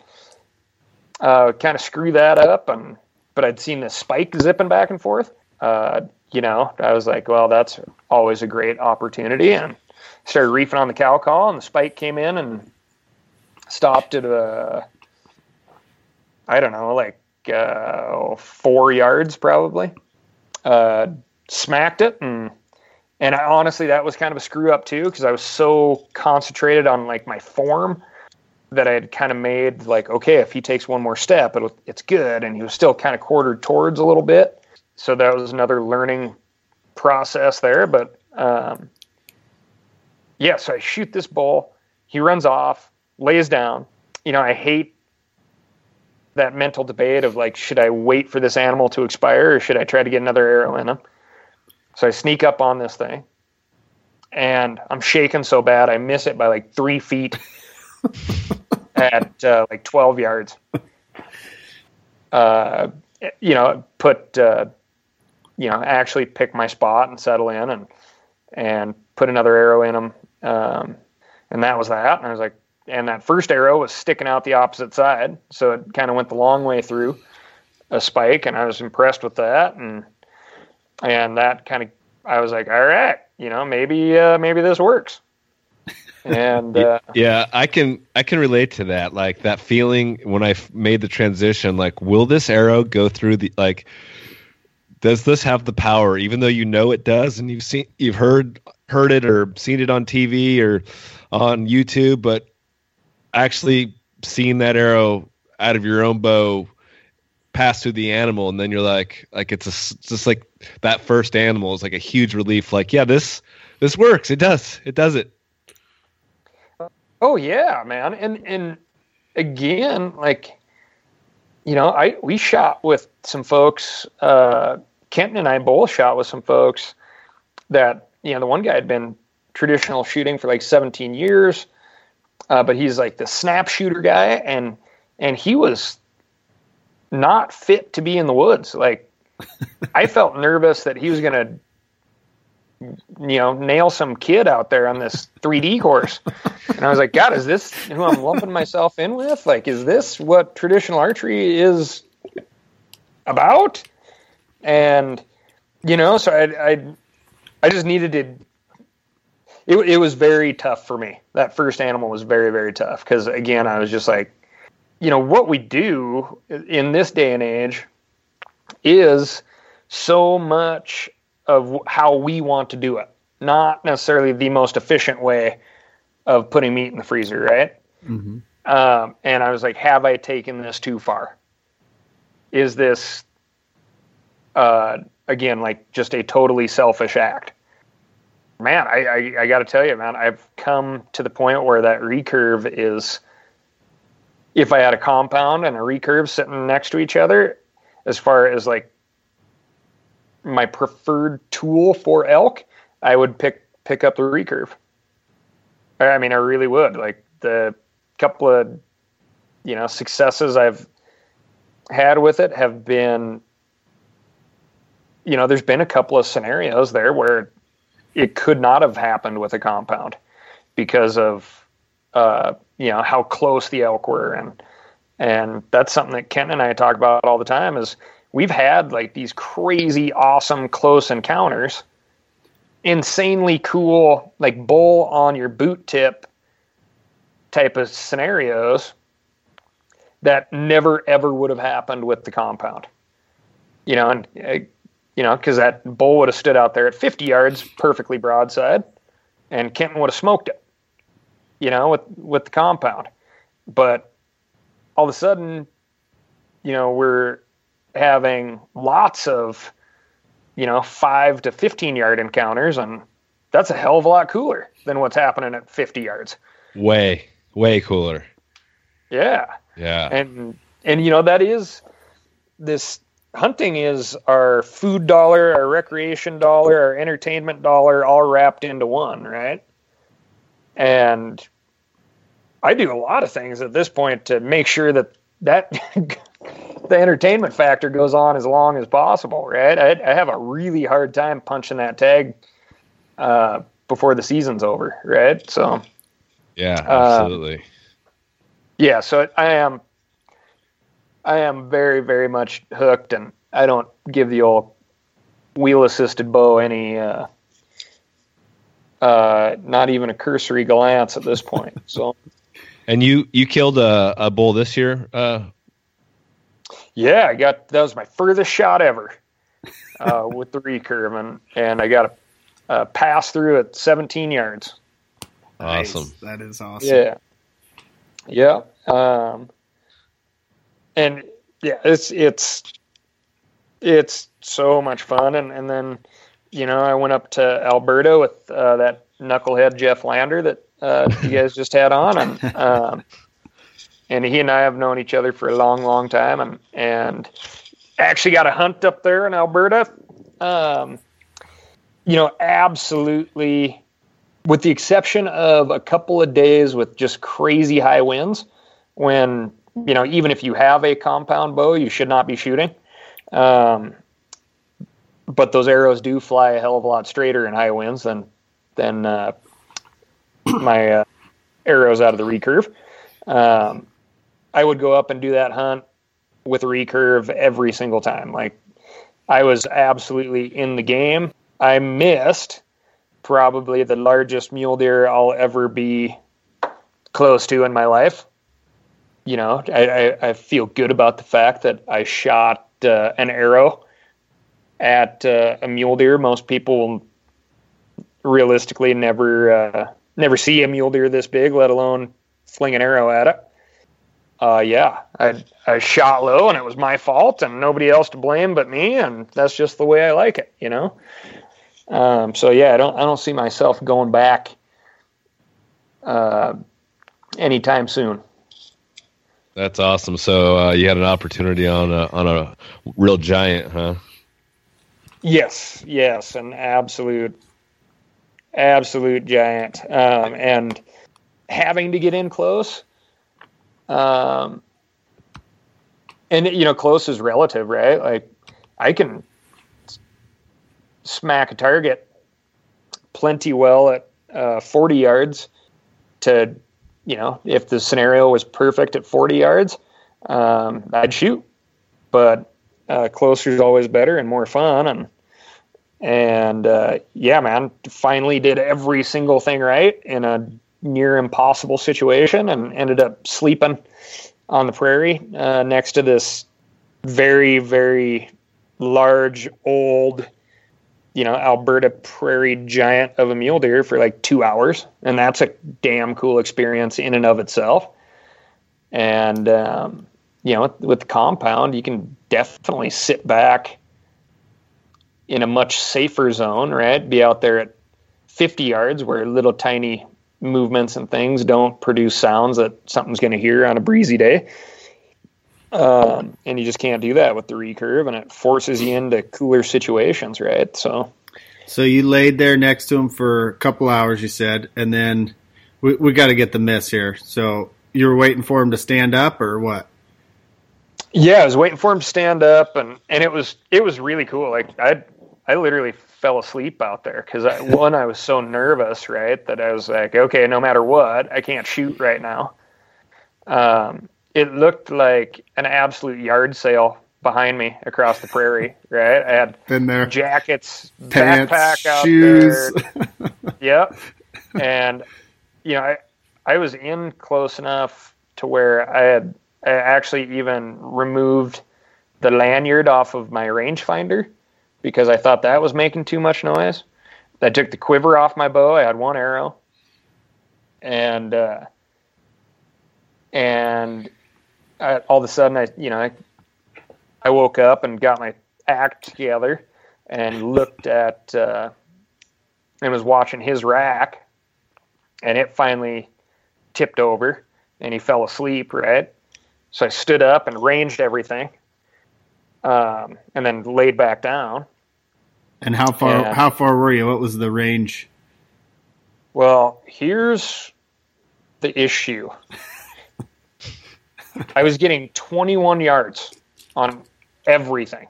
uh, kind of screw that up and but I'd seen the spike zipping back and forth. Uh, you know, I was like, well, that's always a great opportunity and started reefing on the cow call and the spike came in and stopped at a I don't know, like uh, four yards probably. Uh, smacked it and and I, honestly that was kind of a screw up too because I was so concentrated on like my form that I had kind of made like okay if he takes one more step it'll, it's good. And he was still kind of quartered towards a little bit. So that was another learning process there. But um, yeah so I shoot this bull he runs off lays down. You know I hate that mental debate of like, should I wait for this animal to expire or should I try to get another arrow in him? So I sneak up on this thing. And I'm shaking so bad I miss it by like three feet at uh, like 12 yards. Uh, you know, put, uh, you know, actually pick my spot and settle in and, and put another arrow in them. Um, and that was that. And I was like, and that first arrow was sticking out the opposite side, so it kind of went the long way through a spike, and I was impressed with that, and and that kind of I was like, all right, you know, maybe uh, maybe this works. And uh, yeah, I can I can relate to that. Like that feeling when I made the transition. Like, will this arrow go through the like? Does this have the power? Even though you know it does, and you've seen you've heard heard it or seen it on TV or on YouTube, but actually seeing that arrow out of your own bow pass through the animal and then you're like like it's a, just like that first animal is like a huge relief like yeah this this works it does it does it oh yeah man and and again like you know i we shot with some folks uh kenton and i both shot with some folks that you know the one guy had been traditional shooting for like 17 years uh, but he's like the snap shooter guy, and and he was not fit to be in the woods. Like I felt nervous that he was gonna, you know, nail some kid out there on this 3D course, and I was like, God, is this who I'm lumping myself in with? Like, is this what traditional archery is about? And you know, so I I I just needed to it, it was very tough for me. That first animal was very, very tough because, again, I was just like, you know, what we do in this day and age is so much of how we want to do it, not necessarily the most efficient way of putting meat in the freezer, right? Mm-hmm. Um, and I was like, have I taken this too far? Is this, uh, again, like just a totally selfish act? man, I, I, I got to tell you, man, I've come to the point where that recurve is. If I had a compound and a recurve sitting next to each other, as far as like my preferred tool for elk, I would pick pick up the recurve. I mean, I really would. Like the couple of you know successes I've had with it have been you know, there's been a couple of scenarios there where it could not have happened with a compound because of uh, you know how close the elk were and and that's something that Ken and I talk about all the time is we've had like these crazy awesome close encounters insanely cool like bull on your boot tip type of scenarios that never ever would have happened with the compound you know and uh, you know, because that bull would have stood out there at 50 yards, perfectly broadside, and Kenton would have smoked it, you know, with with the compound. But all of a sudden, you know, we're having lots of, you know, five to 15 yard encounters, and that's a hell of a lot cooler than what's happening at 50 yards. Way, way cooler. Yeah. Yeah. And and you know that is this hunting is our food dollar, our recreation dollar, our entertainment dollar, all wrapped into one, right? And I do a lot of things at this point to make sure that that the entertainment factor goes on as long as possible, right? I, I have a really hard time punching that tag uh, before the season's over, right? So, yeah, absolutely. Uh, yeah, so I am I am very, very much hooked, and I don't give the old wheel assisted bow any, uh, uh, not even a cursory glance at this point. So, and you you killed a, a bull this year? Uh... Yeah, I got that was my furthest shot ever uh, with the recurve, and and I got a, a pass through at 17 yards. Awesome. Nice. That is awesome. Yeah. Yeah. Um, and yeah, it's it's it's so much fun. And and then you know I went up to Alberta with uh, that knucklehead Jeff Lander that uh, you guys just had on, and um, and he and I have known each other for a long, long time, and and actually got a hunt up there in Alberta. Um, you know, absolutely, with the exception of a couple of days with just crazy high winds, when you know, even if you have a compound bow, you should not be shooting. Um, but those arrows do fly a hell of a lot straighter in high winds than than uh, my uh, arrows out of the recurve. Um, I would go up and do that hunt with recurve every single time. Like I was absolutely in the game. I missed probably the largest mule deer I'll ever be close to in my life you know, I, I, I, feel good about the fact that I shot uh, an arrow at uh, a mule deer. Most people realistically never uh, never see a mule deer this big, let alone fling an arrow at it. Uh, yeah, I I shot low and it was my fault and nobody else to blame but me, and that's just the way I like it, you know. Um, so yeah, I don't I don't see myself going back uh, anytime soon. That's awesome. So uh, you had an opportunity on a, on a real giant, huh? Yes, yes, an absolute, absolute giant, um, and having to get in close. Um, and you know, close is relative, right? Like, I can smack a target plenty well at uh, 40 yards to you know, if the scenario was perfect at 40 yards, um, I'd shoot. But uh, closer is always better and more fun. And and uh, yeah, man, finally did every single thing right in a near impossible situation, and ended up sleeping on the prairie uh, next to this very very large old you know, Alberta prairie giant of a mule deer for like two hours. And that's a damn cool experience in and of itself. And, um, you know, with, with the compound, you can definitely sit back in a much safer zone, right? Be out there at 50 yards where little tiny movements and things don't produce sounds that something's going to hear on a breezy day. Um, and you just can't do that with the recurve, and it forces you into cooler situations, right? So, so you laid there next to him for a couple hours, you said, and then we we got to get the miss here. So you were waiting for him to stand up, or what? Yeah, I was waiting for him to stand up, and and it was it was really cool. Like I I literally fell asleep out there because one I was so nervous, right, that I was like, okay, no matter what, I can't shoot right now. Um, it looked like an absolute yard sale behind me across the prairie. Right, I had been there jackets, Pants, backpack out shoes. there. yep, and you know, I I was in close enough to where I had I actually even removed the lanyard off of my rangefinder because I thought that was making too much noise. I took the quiver off my bow. I had one arrow, and uh, and I, all of a sudden, I you know, I, I woke up and got my act together and looked at uh, and was watching his rack, and it finally tipped over and he fell asleep. Right, so I stood up and ranged everything. um, and then laid back down. And how far? And- how far were you? What was the range? Well, here's the issue. I was getting 21 yards on everything,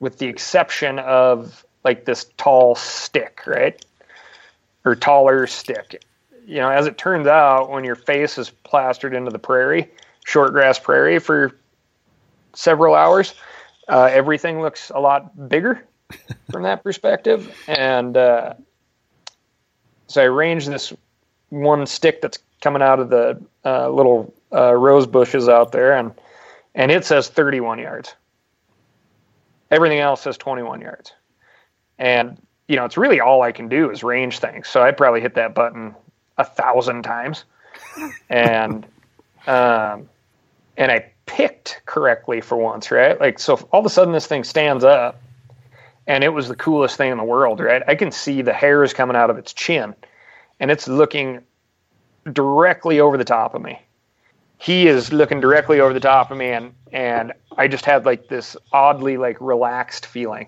with the exception of like this tall stick, right? Or taller stick. You know, as it turns out, when your face is plastered into the prairie, short grass prairie for several hours, uh, everything looks a lot bigger from that perspective. And, uh, so I range this one stick that's coming out of the uh, little uh, rose bushes out there, and and it says 31 yards. Everything else says 21 yards, and you know it's really all I can do is range things. So I probably hit that button a thousand times, and um, and I picked correctly for once, right? Like so, all of a sudden this thing stands up, and it was the coolest thing in the world, right? I can see the hairs coming out of its chin, and it's looking directly over the top of me. He is looking directly over the top of me, and and I just had like this oddly like relaxed feeling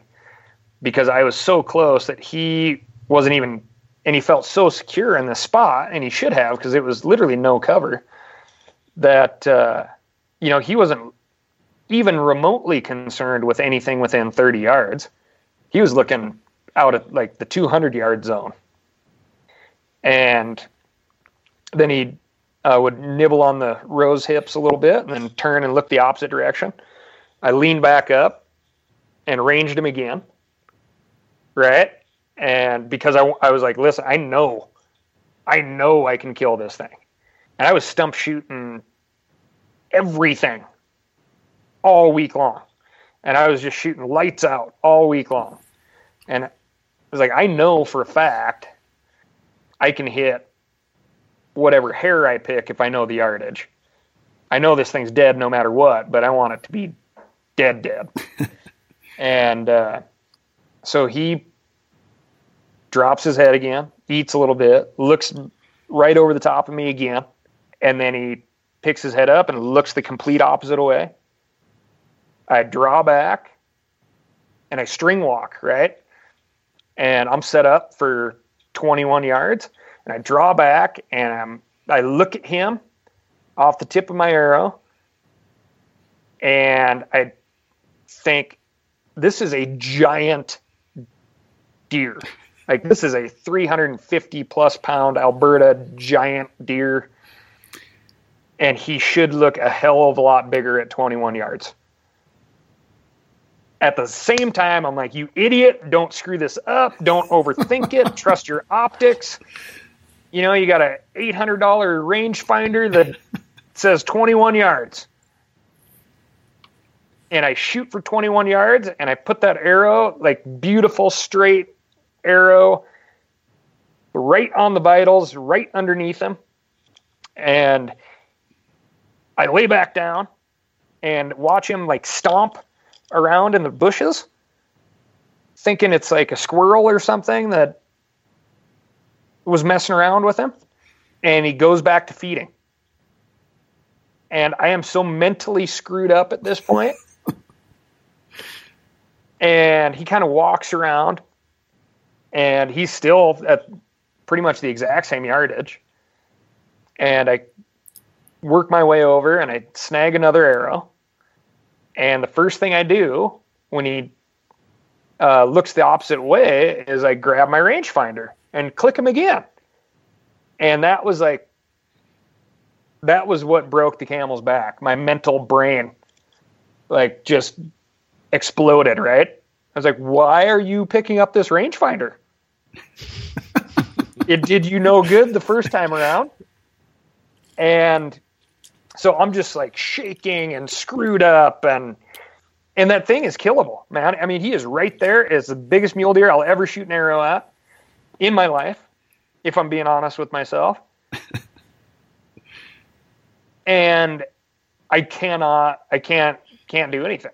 because I was so close that he wasn't even, and he felt so secure in the spot, and he should have because it was literally no cover. That uh, you know he wasn't even remotely concerned with anything within 30 yards he was looking out at like the 200 yard zone. And then he uh, would nibble on the rose hips a little bit and then turn and look the opposite direction. I leaned back up and ranged him again right? And because I, I was like listen i know i know i can kill this thing. And i was stump shooting everything all week long. And I was just shooting lights out all week long. And I was like, I know for a fact I can hit whatever hair I pick if I know the yardage. I know this thing's dead no matter what, but I want it to be dead, dead. and uh, so he drops his head again, eats a little bit, looks right over the top of me again, and then he picks his head up and looks the complete opposite way. I draw back and I string walk, right? And I'm set up for 21 yards and I draw back and I'm, I look at him off the tip of my arrow and I think this is a giant deer. Like this is a 350 plus pound Alberta giant deer and he should look a hell of a lot bigger at 21 yards at the same time, I'm like, you idiot, don't screw this up. Don't overthink it. Trust your optics. You know, you got a $800 rangefinder that says 21 yards. And I shoot for 21 yards and I put that arrow, like beautiful straight arrow, right on the vitals, right underneath him. And I lay back down and watch him like stomp around in the bushes, thinking it's like a squirrel or something that was messing around with him. And he goes back to feeding. And I am so mentally screwed up at this point. and he kind of walks around and he's still at pretty much the exact same yardage. And I work my way over and I snag another arrow. And the first thing I do when he uh, looks the opposite way is I grab my rangefinder and click him again. And that was like, that was what broke the camel's back. My mental brain, like, just exploded, right? I was like, why are you picking up this rangefinder? it did you no good the first time around. And so I'm just like shaking and screwed up and and that thing is killable, man. I mean, he is right there. It's the biggest mule deer I'll ever shoot an arrow at in my life, if I'm being honest with myself. and I cannot, I can't, can't do anything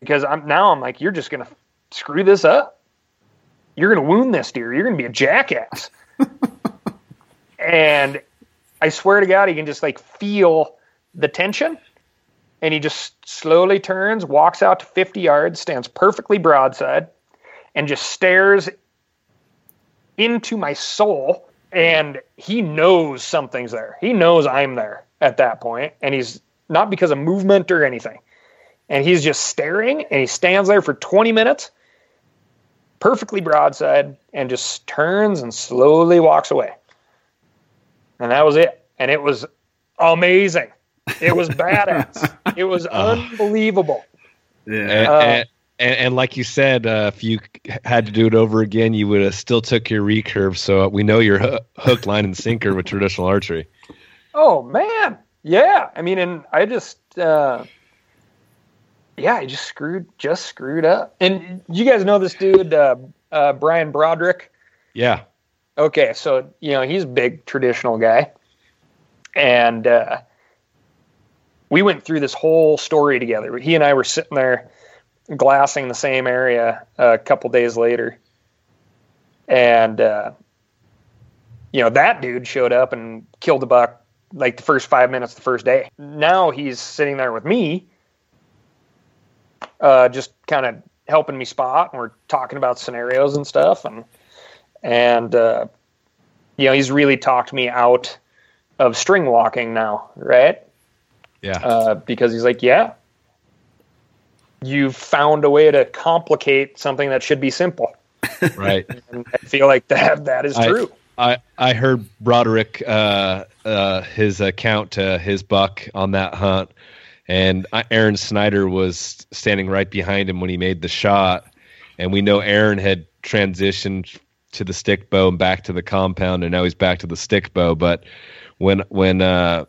because I'm now I'm like, you're just gonna screw this up. You're gonna wound this deer. You're gonna be a jackass. and I swear to God, he can just like feel the tension and he just slowly turns, walks out to 50 yards, stands perfectly broadside, and just stares into my soul. And he knows something's there. He knows I'm there at that point, and he's not because of movement or anything. And he's just staring, and he stands there for 20 minutes, perfectly broadside, and just turns and slowly walks away. And that was it. And it was amazing. It was badass. it was unbelievable. Yeah. And, uh, and, and, and, like you said, uh, if you had to do it over again, you would have still took your recurve. So we know you're hook, line, and sinker with traditional archery. Oh man, yeah. I mean, and I just, uh, yeah, I just screwed, just screwed up. And you guys know this dude, uh, uh, Brian Broderick. Yeah. Okay, so you know he's a big traditional guy, and uh, we went through this whole story together. He and I were sitting there glassing the same area a couple days later, and uh, you know that dude showed up and killed a buck like the first five minutes the first day. Now he's sitting there with me, uh, just kind of helping me spot, and we're talking about scenarios and stuff, and and uh, you know he's really talked me out of string walking now, right? Yeah. Uh, because he's like, yeah, you've found a way to complicate something that should be simple. Right. and I feel like that that is I, true. I I heard Broderick uh, uh, his account to his buck on that hunt, and Aaron Snyder was standing right behind him when he made the shot, and we know Aaron had transitioned to the stick bow and back to the compound, and now he's back to the stick bow. But when when uh,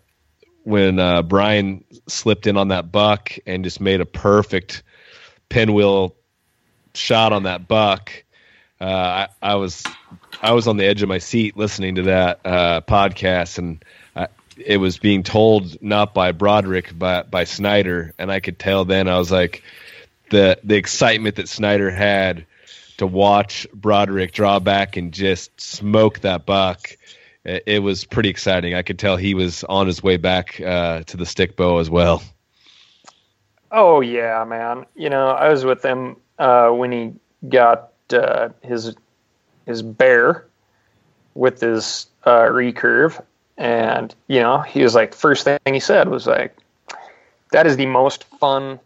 when uh, Brian slipped in on that buck and just made a perfect pinwheel shot on that buck, uh, I, I, was I was on the edge of my seat listening to that uh, podcast, and I, it was being told not by Broderick but by Snyder, and I could tell then I was like the the excitement that Snyder had to watch Broderick draw back and just smoke that buck. It, was pretty exciting. I could tell he was on his way back uh, to the stick bow as well. Oh yeah, man. You know, I was with him uh, when he got uh, his his bear with his uh, recurve, and you know, he was like, first thing he said was like, "That is the most fun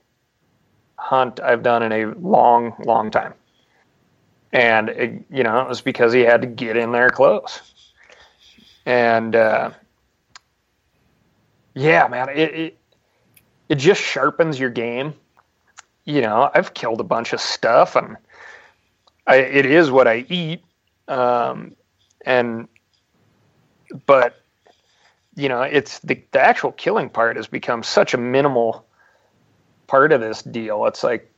hunt I've done in a long, long time." And it, you know it was because he had to get in there close. And uh, yeah man it, it, it just sharpens your game. You know i've killed a bunch of stuff and I, it is what i eat. Um, and but you know it's the, the actual killing part has become such a minimal part of this deal. It's like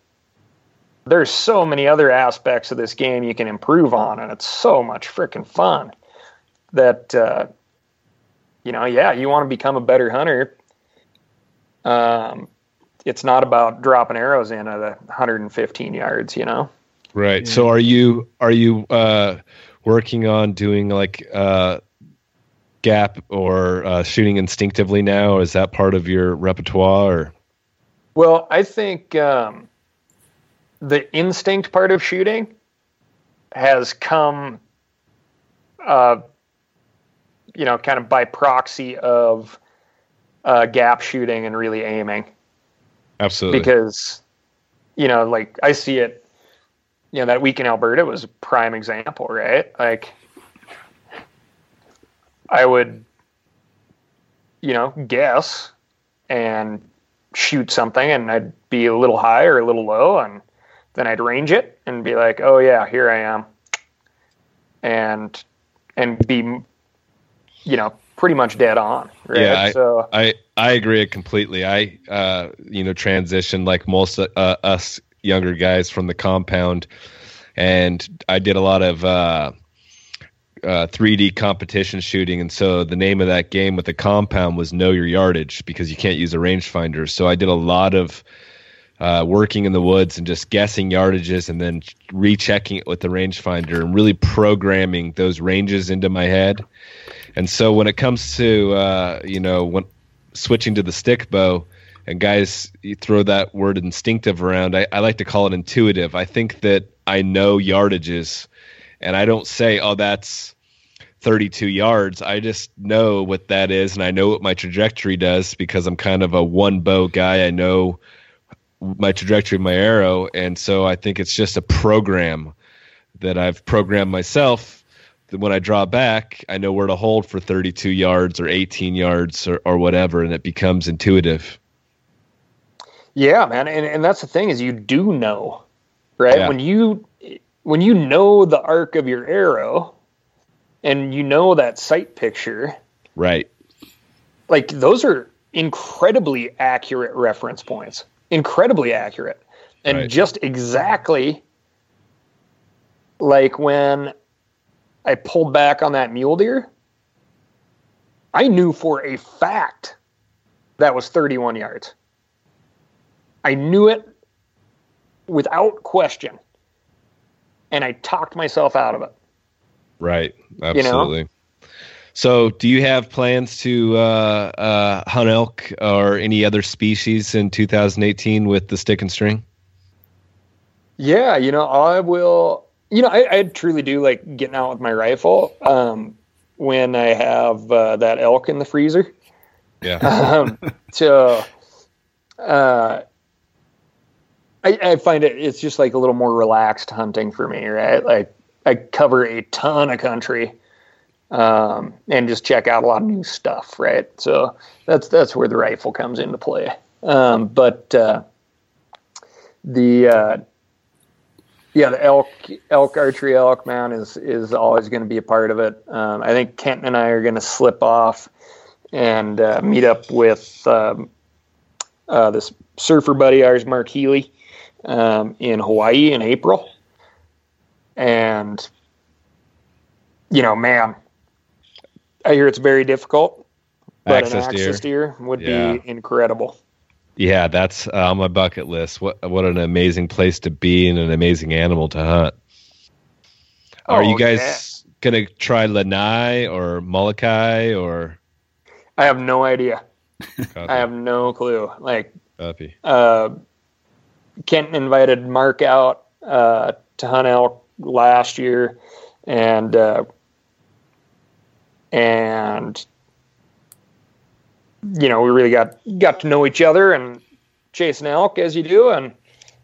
there's so many other aspects of this game you can improve on, and it's so much freaking fun that uh, you know, yeah, you want to become a better hunter. Um, it's not about dropping arrows in at 115 yards, you know. Right. Yeah. So, are you are you uh, working on doing like uh, gap or uh, shooting instinctively now? Is that part of your repertoire? Or? Well, I think. Um, the instinct part of shooting has come, uh, you know, kind of by proxy of uh, gap shooting and really aiming. Absolutely. Because, you know, like I see it, you know, that week in Alberta was a prime example, right? Like, I would, you know, guess and shoot something and I'd be a little high or a little low and then I'd range it and be like, oh yeah, here I am, and and be, you know, pretty much dead on. Right? Yeah, I, so I I agree completely. I uh, you know transitioned like most uh, us younger guys from the compound, and I did a lot of. Uh, uh, 3D competition shooting, and so the name of that game with the compound was Know Your Yardage because you can't use a rangefinder. So I did a lot of uh, working in the woods and just guessing yardages and then rechecking it with the rangefinder and really programming those ranges into my head. And so when it comes to uh, you know when switching to the stick bow, and guys you throw that word instinctive around. I, I like to call it intuitive. I think that I know yardages, and I don't say, "Oh, that's 32 yards." I just know what that is, and I know what my trajectory does because I'm kind of a one bow guy. I know my trajectory my arrow, and so I think it's just a program that I've programmed myself that when I draw back, I know where to hold for 32 yards or 18 yards or, or whatever, and it becomes intuitive. Yeah, man, and and that's the thing is you do know, right? Yeah. When you when you know the arc of your arrow, and you know that sight picture, right? Like those are incredibly accurate reference points, incredibly accurate, and right. just exactly like when I pulled back on that mule deer. I knew for a fact that was 31 yards. I knew it without question. And I talked myself out of it. Right. Absolutely. You know? So, do you have plans to uh, uh, hunt elk or any other species in 2018 with the stick and string? Yeah, you know, I will. You know, I, I truly do like getting out with my rifle um, when I have uh, that elk in the freezer. Yeah. um, so, uh, I, I find it it's just like a little more relaxed hunting for me, right? Like I cover a ton of country um, and just check out a lot of new stuff, right? So that's that's where the rifle comes into play. Um, but uh, the uh, yeah, the elk elk archery elk mount is is always going to be a part of it. Um, I think Kenton and I are going to slip off and uh, meet up with um, uh, this surfer buddy ours, Mark Healy um, in Hawaii in April. And, you know, man, I hear it's very difficult, but axis an axis deer, deer would yeah. be incredible. Yeah, that's uh, on my bucket list. What what an amazing place to be and an amazing animal to hunt. Oh, Are you guys yeah. gonna try lanai or molokai or? I have no idea. I have no clue. Like, Copy. uh, Kenton invited Mark out uh, to hunt elk last year, and uh, and you know we really got got to know each other and chasing elk as you do, and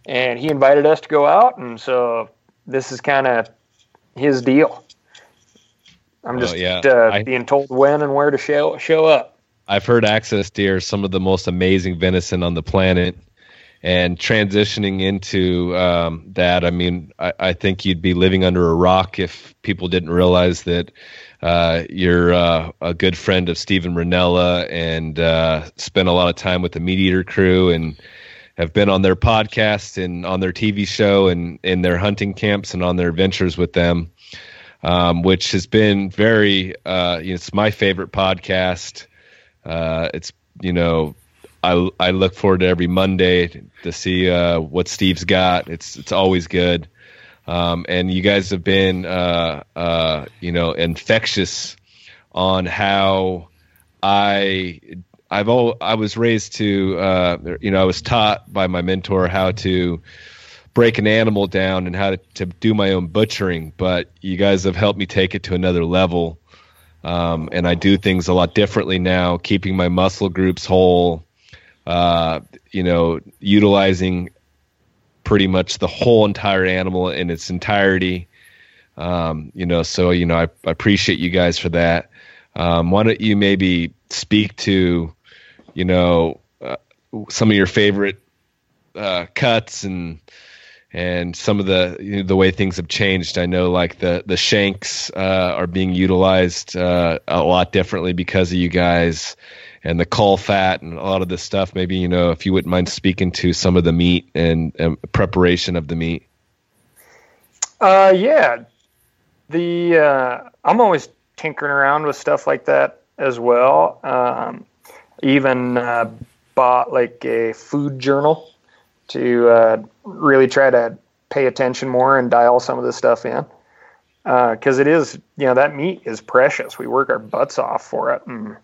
and he invited us to go out, and so this is kind of his deal. I'm just yeah. uh, I, being told when and where to show show up. I've heard axis deer some of the most amazing venison on the planet and transitioning into um, that, I mean, I, I, think you'd be living under a rock if people didn't realize that uh, you're uh, a good friend of Steven Rinella and uh, spent a lot of time with the MeatEater crew and have been on their podcast and on their TV show and in their hunting camps and on their adventures with them, um, which has been very, uh, you know, it's my favorite podcast. Uh, it's, you know, I I look forward to every Monday to see uh, what Steve's got. It's it's always good, um, and you guys have been uh, uh, you know infectious on how I I've all I was raised to uh, you know I was taught by my mentor how to break an animal down and how to, to do my own butchering, but you guys have helped me take it to another level. Um, and I do things a lot differently now, keeping my muscle groups whole, uh, you know, utilizing pretty much the whole entire animal in its entirety. Um, you know, so you know, I, I, appreciate you guys for that. Um, why don't you maybe speak to, you know, uh, some of your favorite uh, cuts and and some of the you know, the way things have changed. I know like the the shanks uh, are being utilized uh, a lot differently because of you guys and the caul fat and a lot of this stuff. Maybe you know if you wouldn't mind speaking to some of the meat and, and preparation of the meat. Uh, yeah, the uh, I'm always tinkering around with stuff like that as well. Um, even uh, bought like a food journal to uh, really try to pay attention more and dial some of this stuff in because uh, it is you know that meat is precious. We work our butts off for it and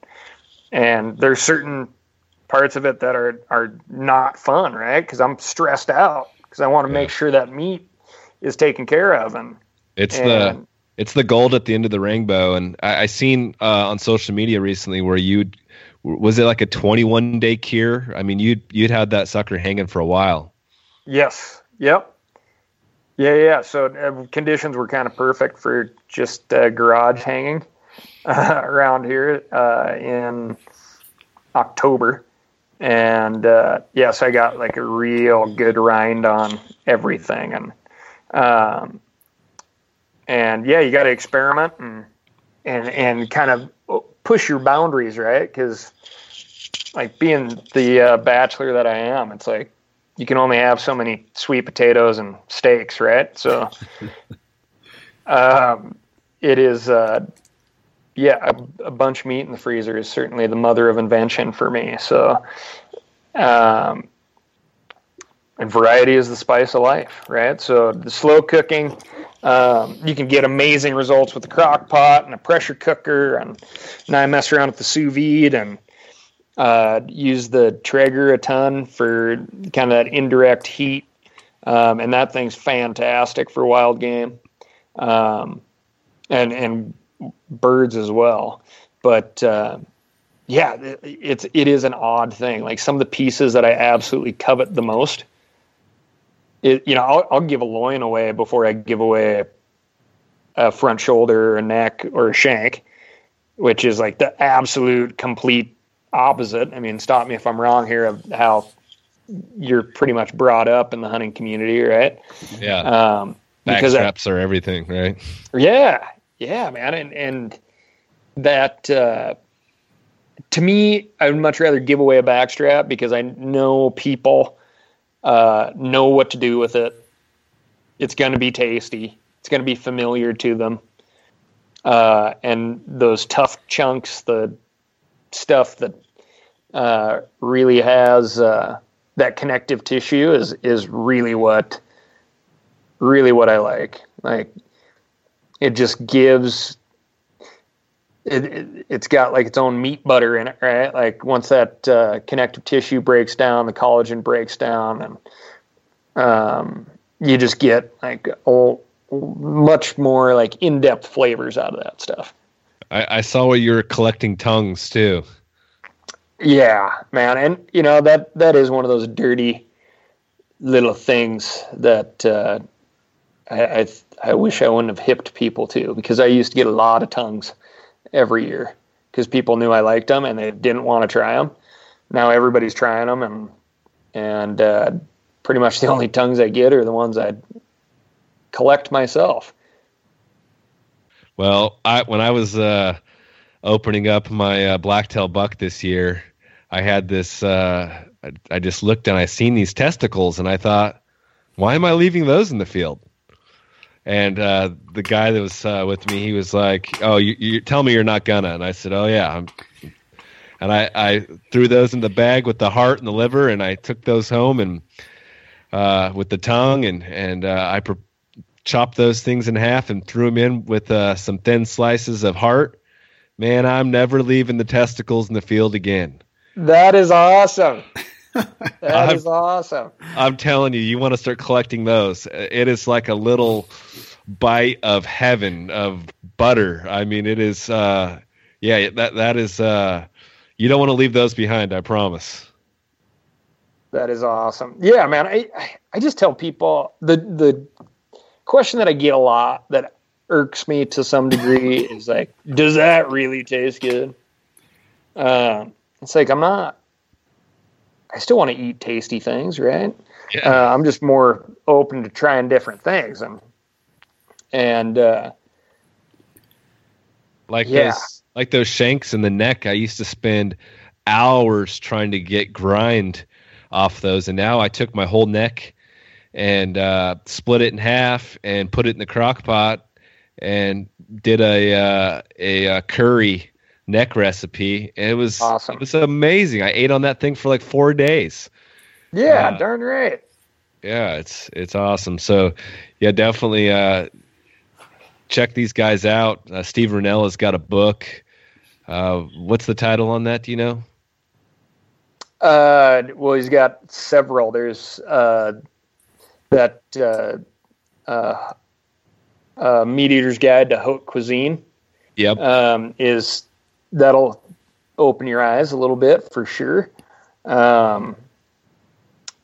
and there's certain parts of it that are are not fun, right? Because I'm stressed out because I want to Yeah. make sure that meat is taken care of, and It's the it's the gold at the end of the rainbow, and I, I seen uh, on social media recently where you'd was it like a 21 day cure? I mean, you'd you'd had that sucker hanging for a while. yes, yep, yeah, yeah. So uh, conditions were kind of perfect for just uh, garage hanging uh, around here uh, in October. And uh, yes, I got like a real good rind on everything, and um, and yeah, you got to experiment and and and kind of push your boundaries, right? Because like being the uh, bachelor that I am, it's like you can only have so many sweet potatoes and steaks, right? So um, it is, uh, yeah, a, a bunch of meat in the freezer is certainly the mother of invention for me. So, um, and variety is the spice of life, right? So the slow cooking, um, you can get amazing results with the crock pot and a pressure cooker, and I mess around with the sous vide and uh, use the Traeger a ton for kind of that indirect heat, um, and that thing's fantastic for wild game, um, and and birds as well. But uh, yeah, it- it's it is an odd thing. Like some of the pieces that I absolutely covet the most. It, you know, I'll, I'll give a loin away before I give away a front shoulder, a neck, or a shank, which is like the absolute complete opposite. I mean, stop me if I'm wrong here of how you're pretty much brought up in the hunting community, right? Yeah, Um, back because I- straps are everything, right? yeah, yeah, man, and and that uh, to me, I would much rather give away a backstrap because I know people uh, know what to do with it. It's going to be tasty. It's going to be familiar to them, uh, and those tough chunks, the stuff that uh, really has uh, that connective tissue, is is really what really what I like. Like it just gives it, it it's got like its own meat butter in it right? Like once that uh, connective tissue breaks down the collagen breaks down and um, you just get like oh, much more like in-depth flavors out of that stuff. I, I saw where you were collecting tongues too. yeah man. And you know that that is one of those dirty little things that uh, I, I I wish I wouldn't have hipped people to because I used to get a lot of tongues every year because people knew I liked them and they didn't want to try them. Now everybody's trying them and and uh, pretty much the only tongues I get are the ones I collect myself. Well, I when I was uh, opening up my uh, blacktail buck this year, I had this. Uh, I, I just looked and I seen these testicles, and I thought, why am I leaving those in the field? And uh, the guy that was uh, with me, he was like, "Oh, you, you tell me you're not gonna." And I said, "Oh yeah." I'm, and I, I threw those in the bag with the heart and the liver, and I took those home and uh, with the tongue, and and uh, I pre- chopped those things in half and threw them in with uh, some thin slices of heart. Man, I'm never leaving the testicles in the field again. That is awesome. That I've- is awesome. I'm telling you, you want to start collecting those. It is like a little bite of heaven of butter. I mean, it is. Uh, yeah, that that is. Uh, you don't want to leave those behind. I promise. That is awesome. Yeah, man. I I- I just tell people the the question that I get a lot that irks me to some degree is like, does that really taste good? Um, it's like I'm not. I still want to eat tasty things, right? Yeah. Uh, I'm just more open to trying different things, and and uh, like Yeah. those like those shanks in the neck. I used to spend hours trying to get grind off those, and now I took my whole neck and uh, split it in half and put it in the crock pot and did a uh, a, uh curry neck recipe. It was Awesome. It was amazing. I ate on that thing for like four days. yeah, Uh, darn right. Yeah, it's it's awesome. So, yeah, definitely uh, check these guys out. Uh, Steve Rinella's got a book. Uh, what's the title on that? Do you know? Uh, well, he's got several. There's uh, that uh, uh, uh, Meat Eater's Guide to Haute Cuisine. Yep. Um, is that'll open your eyes a little bit for sure. Um,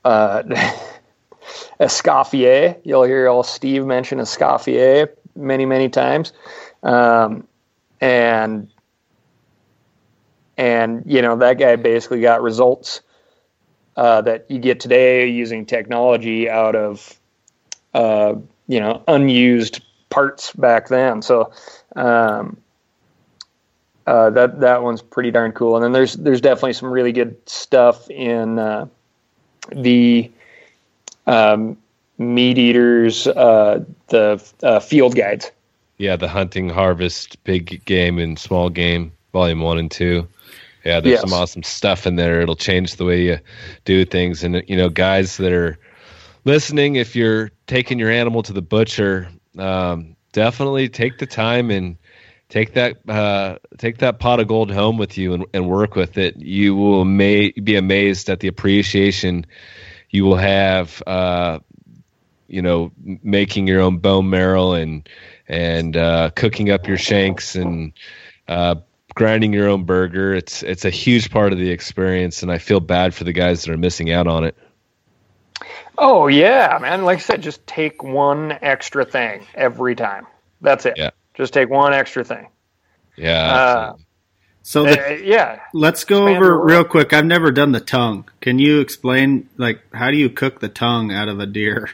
uh, Escoffier, you'll hear all Steve mention Escoffier many, many times. Um, and and you know that guy basically got results uh, that you get today using technology out of uh, you know unused parts back then. So um, uh, that that one's pretty darn cool. And then there's there's definitely some really good stuff in uh, the um, meat eaters, uh, the uh, field guides. Yeah, the hunting, harvest, big game and small game, volume one and two. Yeah, there's Yes. some awesome stuff in there. It'll change the way you do things. And you know, guys that are listening, if you're taking your animal to the butcher, um, definitely take the time and take that uh, take that pot of gold home with you and, and work with it. You will may be amazed at the appreciation you will have. Uh, you know, making your own bone marrow and and uh, cooking up your shanks and uh, grinding your own burger. It's it's a huge part of the experience, and I feel bad for the guys that are missing out on it. Oh yeah, man! Like I said, just take one extra thing every time. That's it. Yeah. Just take one extra thing. Yeah, Uh, So Uh, yeah. let's go expand over real quick. I've never done the tongue. Can you explain, like, how do you cook the tongue out of a deer?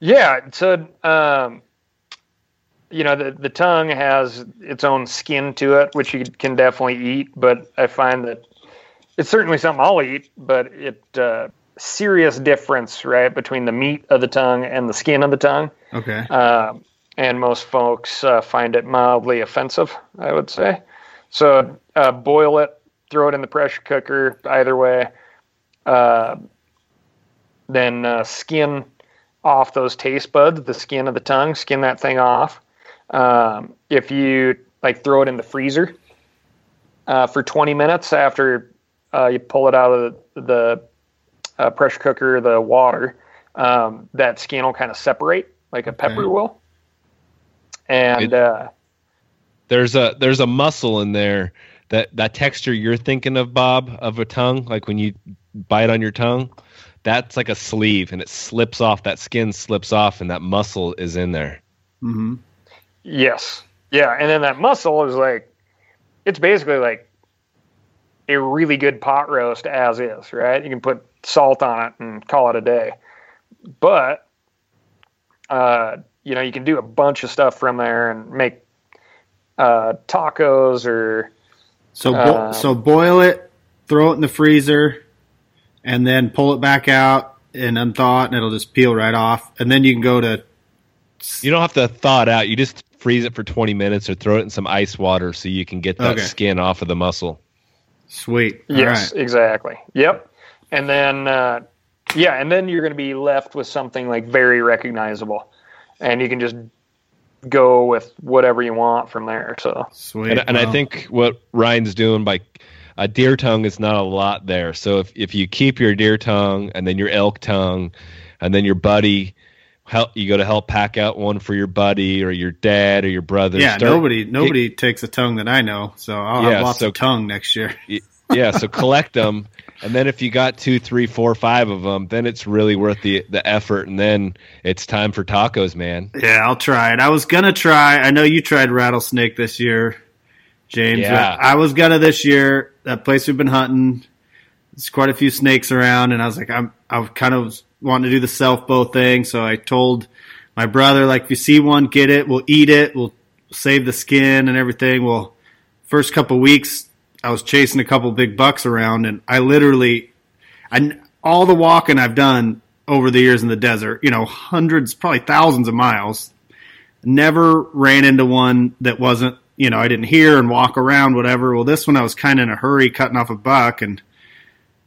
Yeah, so um, you know the the tongue has its own skin to it, which you can definitely eat. But I find that it's certainly something I'll eat, but it uh, serious difference right between the meat of the tongue and the skin of the tongue. Okay. Um, and most folks uh, find it mildly offensive, I would say. So uh, boil it, throw it in the pressure cooker, either way. Uh, then uh, skin off those taste buds, the skin of the tongue, skin that thing off. Um, if you like throw it in the freezer uh, for 20 minutes after uh, you pull it out of the, the uh, pressure cooker, the water, um, that skin will kind of separate like a pepper Okay. will. And It- uh, there's a there's a muscle in there that that texture you're thinking of, Bob, of a tongue, like when you bite on your tongue. That's like a sleeve, and it slips off. That skin slips off, and that muscle is in there. hmm Yes. Yeah, and then that muscle is like it's basically like a really good pot roast as is, right? You can put salt on it and call it a day. But uh, you know, you can do a bunch of stuff from there and make uh, tacos or So, bo- Uh, so boil it, throw it in the freezer, and then pull it back out and unthaw it, and it'll just peel right off. And then you can go to You don't have to thaw it out. You just freeze it for 20 minutes or throw it in some ice water so you can get that Okay. skin off of the muscle. sweet. All Yes, right. exactly. Yep. And then, uh, yeah, and then you're going to be left with something like very recognizable, and you can just go with whatever you want from there. So Sweet. And, and I think what Ryan's doing by a deer tongue is not a lot there. So if, if you keep your deer tongue and then your elk tongue and then your buddy, help you go to help pack out one for your buddy or your dad or your brother. yeah, Start- nobody nobody takes a tongue that I know, so I'll Yeah, have lots so- of tongue next year. Yeah, so collect them, and then if you got two, three, four, five of them, then it's really worth the the effort, and then it's time for tacos, man. Yeah, I'll try it. I was gonna try. I know you tried rattlesnake this year, James. Yeah. I was gonna this year. That place we've been hunting. There's quite a few snakes around, and I was like, I'm. I kind of wanting to do the self bow thing, so I told my brother, like, if you see one, get it. We'll eat it. We'll save the skin and everything. Well, first couple weeks, I was chasing a couple big bucks around, and I literally, I all the walking I've done over the years in the desert, you know, hundreds, probably thousands of miles, never ran into one that wasn't, you know, I didn't hear and walk around, whatever. Well, this one I was kind of in a hurry cutting off a buck, and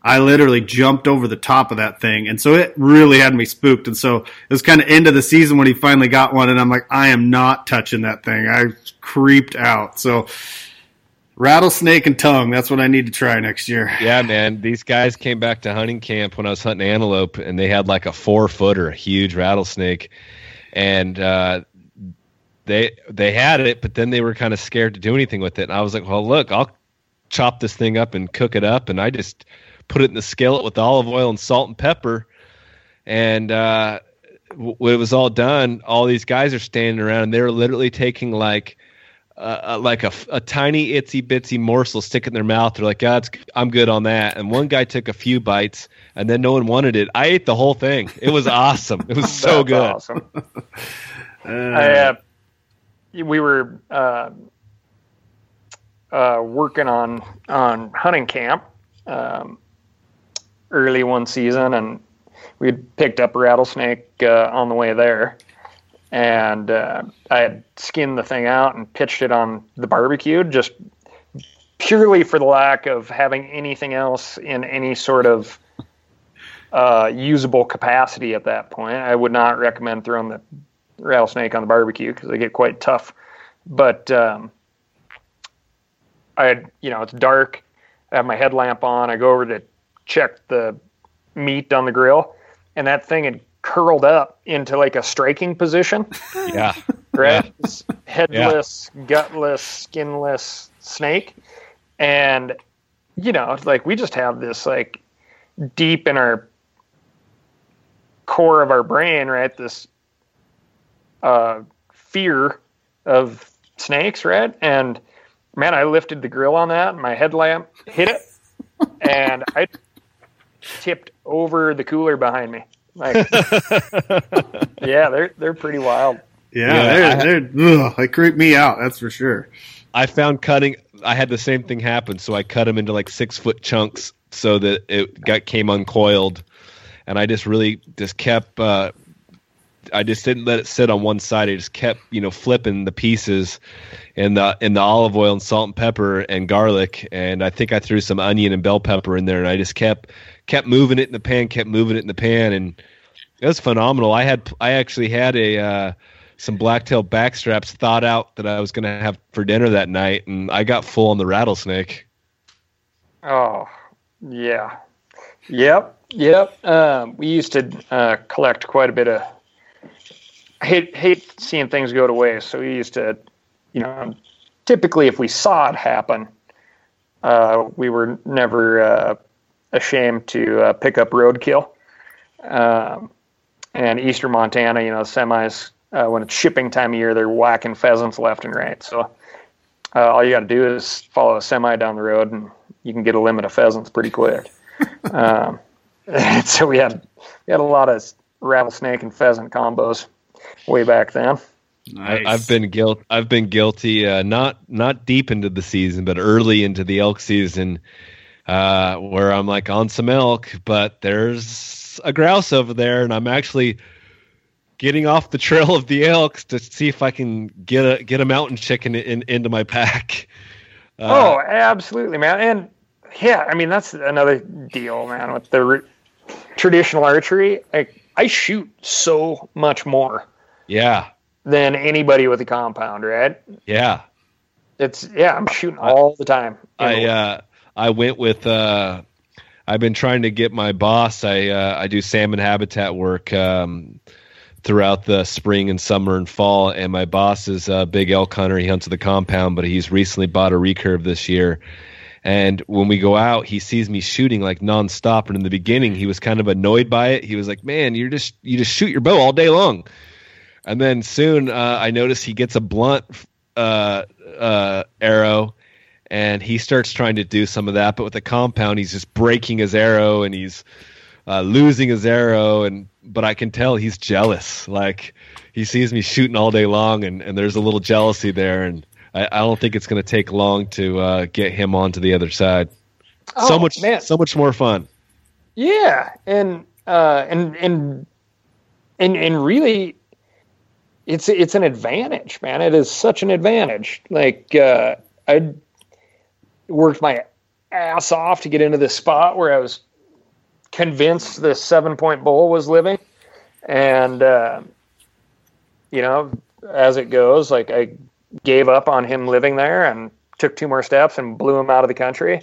I literally jumped over the top of that thing, and so it really had me spooked. And so it was kind of end of the season when he finally got one, and I'm like, I am not touching that thing. I creeped out. So Rattlesnake and tongue. That's what I need to try next year. Yeah, man. These guys came back to hunting camp when I was hunting antelope, and they had like a four footer, a huge rattlesnake, and uh, they they had it, but then they were kind of scared to do anything with it. And I was like, well, look, I'll chop this thing up and cook it up, and I just put it in the skillet with olive oil and salt and pepper, and uh, when it was all done, all these guys are standing around, and they're literally taking like uh, like a, a tiny itsy bitsy morsel, stick in their mouth. They're like, "God, I'm good on that." And one guy took a few bites, and then no one wanted it. I ate the whole thing. It was awesome. It was so That's good. Awesome. Uh, I, uh, we were uh, uh, working on on hunting camp um, early one season, and we had picked up a rattlesnake uh, on the way there, and uh, I had skinned the thing out and pitched it on the barbecue, just purely for the lack of having anything else in any sort of uh, usable capacity at that point. I would not recommend throwing the rattlesnake on the barbecue because they get quite tough. But um, I had, you know, it's dark. I have my headlamp on. I go over to check the meat on the grill, and that thing had curled up into like a striking position. Yeah, Right? This Headless, gutless, skinless snake. And, you know, like we just have this like deep in our core of our brain, right? This uh, fear of snakes, right? And man, I lifted the grill on that, and my headlamp hit it, and I tipped over the cooler behind me. Like, yeah, they're they're pretty wild. yeah, Yeah, they're, they're, ugh, they creep me out. That's for sure. I found cutting. I had the same thing happen, so I cut them into like six foot chunks so that it got came uncoiled, and I just really just kept. Uh, I just didn't let it sit on one side. I just kept you know flipping the pieces in the in the olive oil and salt and pepper and garlic, and I think I threw some onion and bell pepper in there, and I just kept kept moving it in the pan, kept moving it in the pan, and it was phenomenal. I had I actually had a. Uh, some blacktail backstraps thought out that I was going to have for dinner that night, and I got full on the rattlesnake. Oh, yeah. Yep, yep. Um, we used to uh, collect quite a bit of. I hate hate seeing things go to waste, so we used to, you know, typically if we saw it happen, uh, we were never uh, shame to uh, pick up roadkill. Um, and Eastern Montana, you know, semis uh, when it's shipping time of year, they're whacking pheasants left and right. So uh, all you got to do is follow a semi down the road, and you can get a limit of pheasants pretty quick. um, so we had we had a lot of rattlesnake and pheasant combos way back then. Nice. I, I've been guilt. I've been guilty. Uh, not not deep into the season, but early into the elk season, uh, where I'm like on some elk, but there's a grouse over there, and I'm actually getting off the trail of the elks to see if I can get a get a mountain chicken in, into my pack. Uh, oh, absolutely, man. And yeah, I mean that's another deal, man. With the re- traditional archery, I I shoot so much more yeah, than anybody with a compound, right? yeah. It's yeah, I'm shooting all the time. I uh, I went with. Uh, I've been trying to get my boss. I uh, I do salmon habitat work um, throughout the spring and summer and fall. And my boss is a big elk hunter. He hunts at the compound, but he's recently bought a recurve this year. And when we go out, he sees me shooting like nonstop. And in the beginning, he was kind of annoyed by it. He was like, "Man, you're just you just shoot your bow all day long." And then soon, uh, I notice he gets a blunt uh, uh, arrow, and he starts trying to do some of that. But with the compound, he's just breaking his arrow and he's uh, losing his arrow. And but I can tell he's jealous. Like he sees me shooting all day long, and, and there's a little jealousy there. And I, I don't think it's going to take long to uh, get him onto the other side. so Oh, much, man. so much more fun. Yeah, and uh, and and and and really, it's it's an advantage, man. It is such an advantage. Like uh, I worked my ass off to get into this spot where I was convinced this seven point bull was living, and uh, you know, as it goes, like I gave up on him living there and took two more steps and blew him out of the country.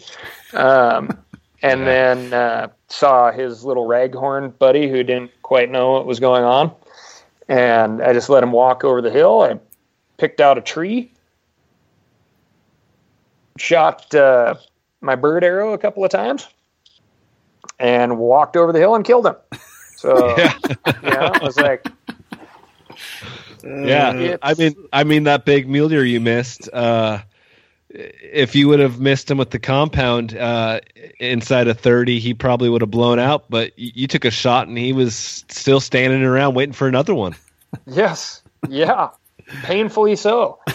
Um, and yeah. then uh, saw his little raghorn buddy who didn't quite know what was going on. And I just let him walk over the hill. I picked out a tree, shot uh, my bird arrow a couple of times, and walked over the hill and killed him. So yeah, yeah I was like, yeah. I mean, I mean that big mule deer you missed. Uh, if you would have missed him with the compound uh, inside of 30, he probably would have blown out. But you, you took a shot and he was still standing around waiting for another one. Yes. Yeah. Painfully so. uh,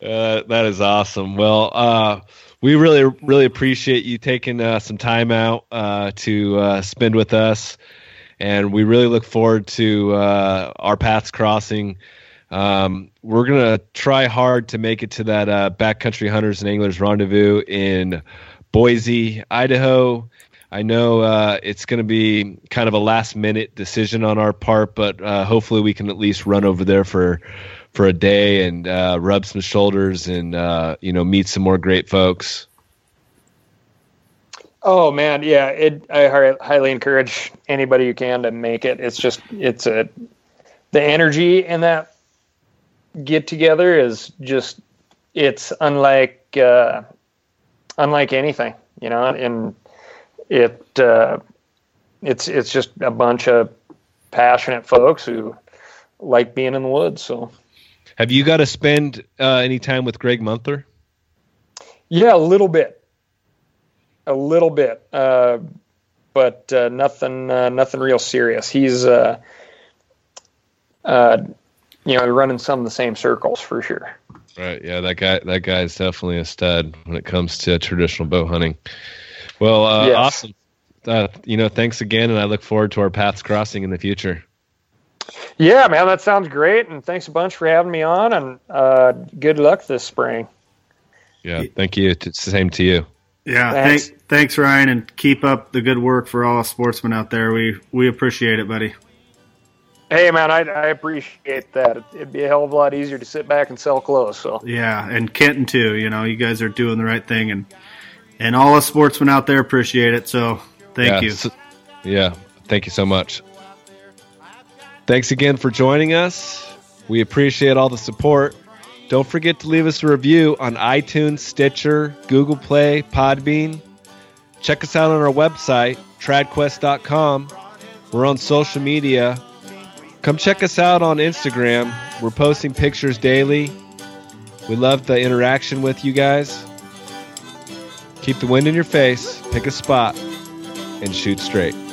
that is awesome. Well, uh, we really, really appreciate you taking uh, some time out uh, to uh, spend with us and we really look forward to uh, our paths crossing. Um, we're gonna try hard to make it to that uh, backcountry hunters and anglers rendezvous in Boise, Idaho. I know uh, it's going to be kind of a last minute decision on our part, but uh, hopefully we can at least run over there for for a day and uh, rub some shoulders and uh, you know meet some more great folks. Oh man, yeah. It I highly encourage anybody who can to make it. It's just it's a the energy in that get together is just it's unlike uh, unlike anything, you know. And it uh, it's it's just a bunch of passionate folks who like being in the woods. So, have you got to spend uh, any time with Greg Munther? Yeah, a little bit a little bit, uh, but uh, nothing, uh, nothing real serious. He's, uh, uh, you know, running some of the same circles for sure. Right. Yeah. That guy. That guy is definitely a stud when it comes to traditional bow hunting. Well, uh, yes. awesome. you know, thanks again, and I look forward to our paths crossing in the future. Yeah, man, that sounds great, and thanks a bunch for having me on, and uh, good luck this spring. Yeah, thank you. It's the same to you. Yeah, thanks. Thank, thanks, Ryan, and keep up the good work for all sportsmen out there. We we appreciate it, buddy. Hey, man, I, I appreciate that. It'd be a hell of a lot easier to sit back and sell clothes. So yeah, and Kenton too. You know, you guys are doing the right thing, and and all the sportsmen out there appreciate it. So thank yeah, you. So, yeah, thank you so much. Thanks again for joining us. We appreciate all the support. Don't forget to leave us a review on iTunes, Stitcher, Google Play, Podbean. Check us out on our website, tradquest.com. We're on social media. Come check us out on Instagram. We're posting pictures daily. We love the interaction with you guys. Keep the wind in your face, pick a spot, and shoot straight.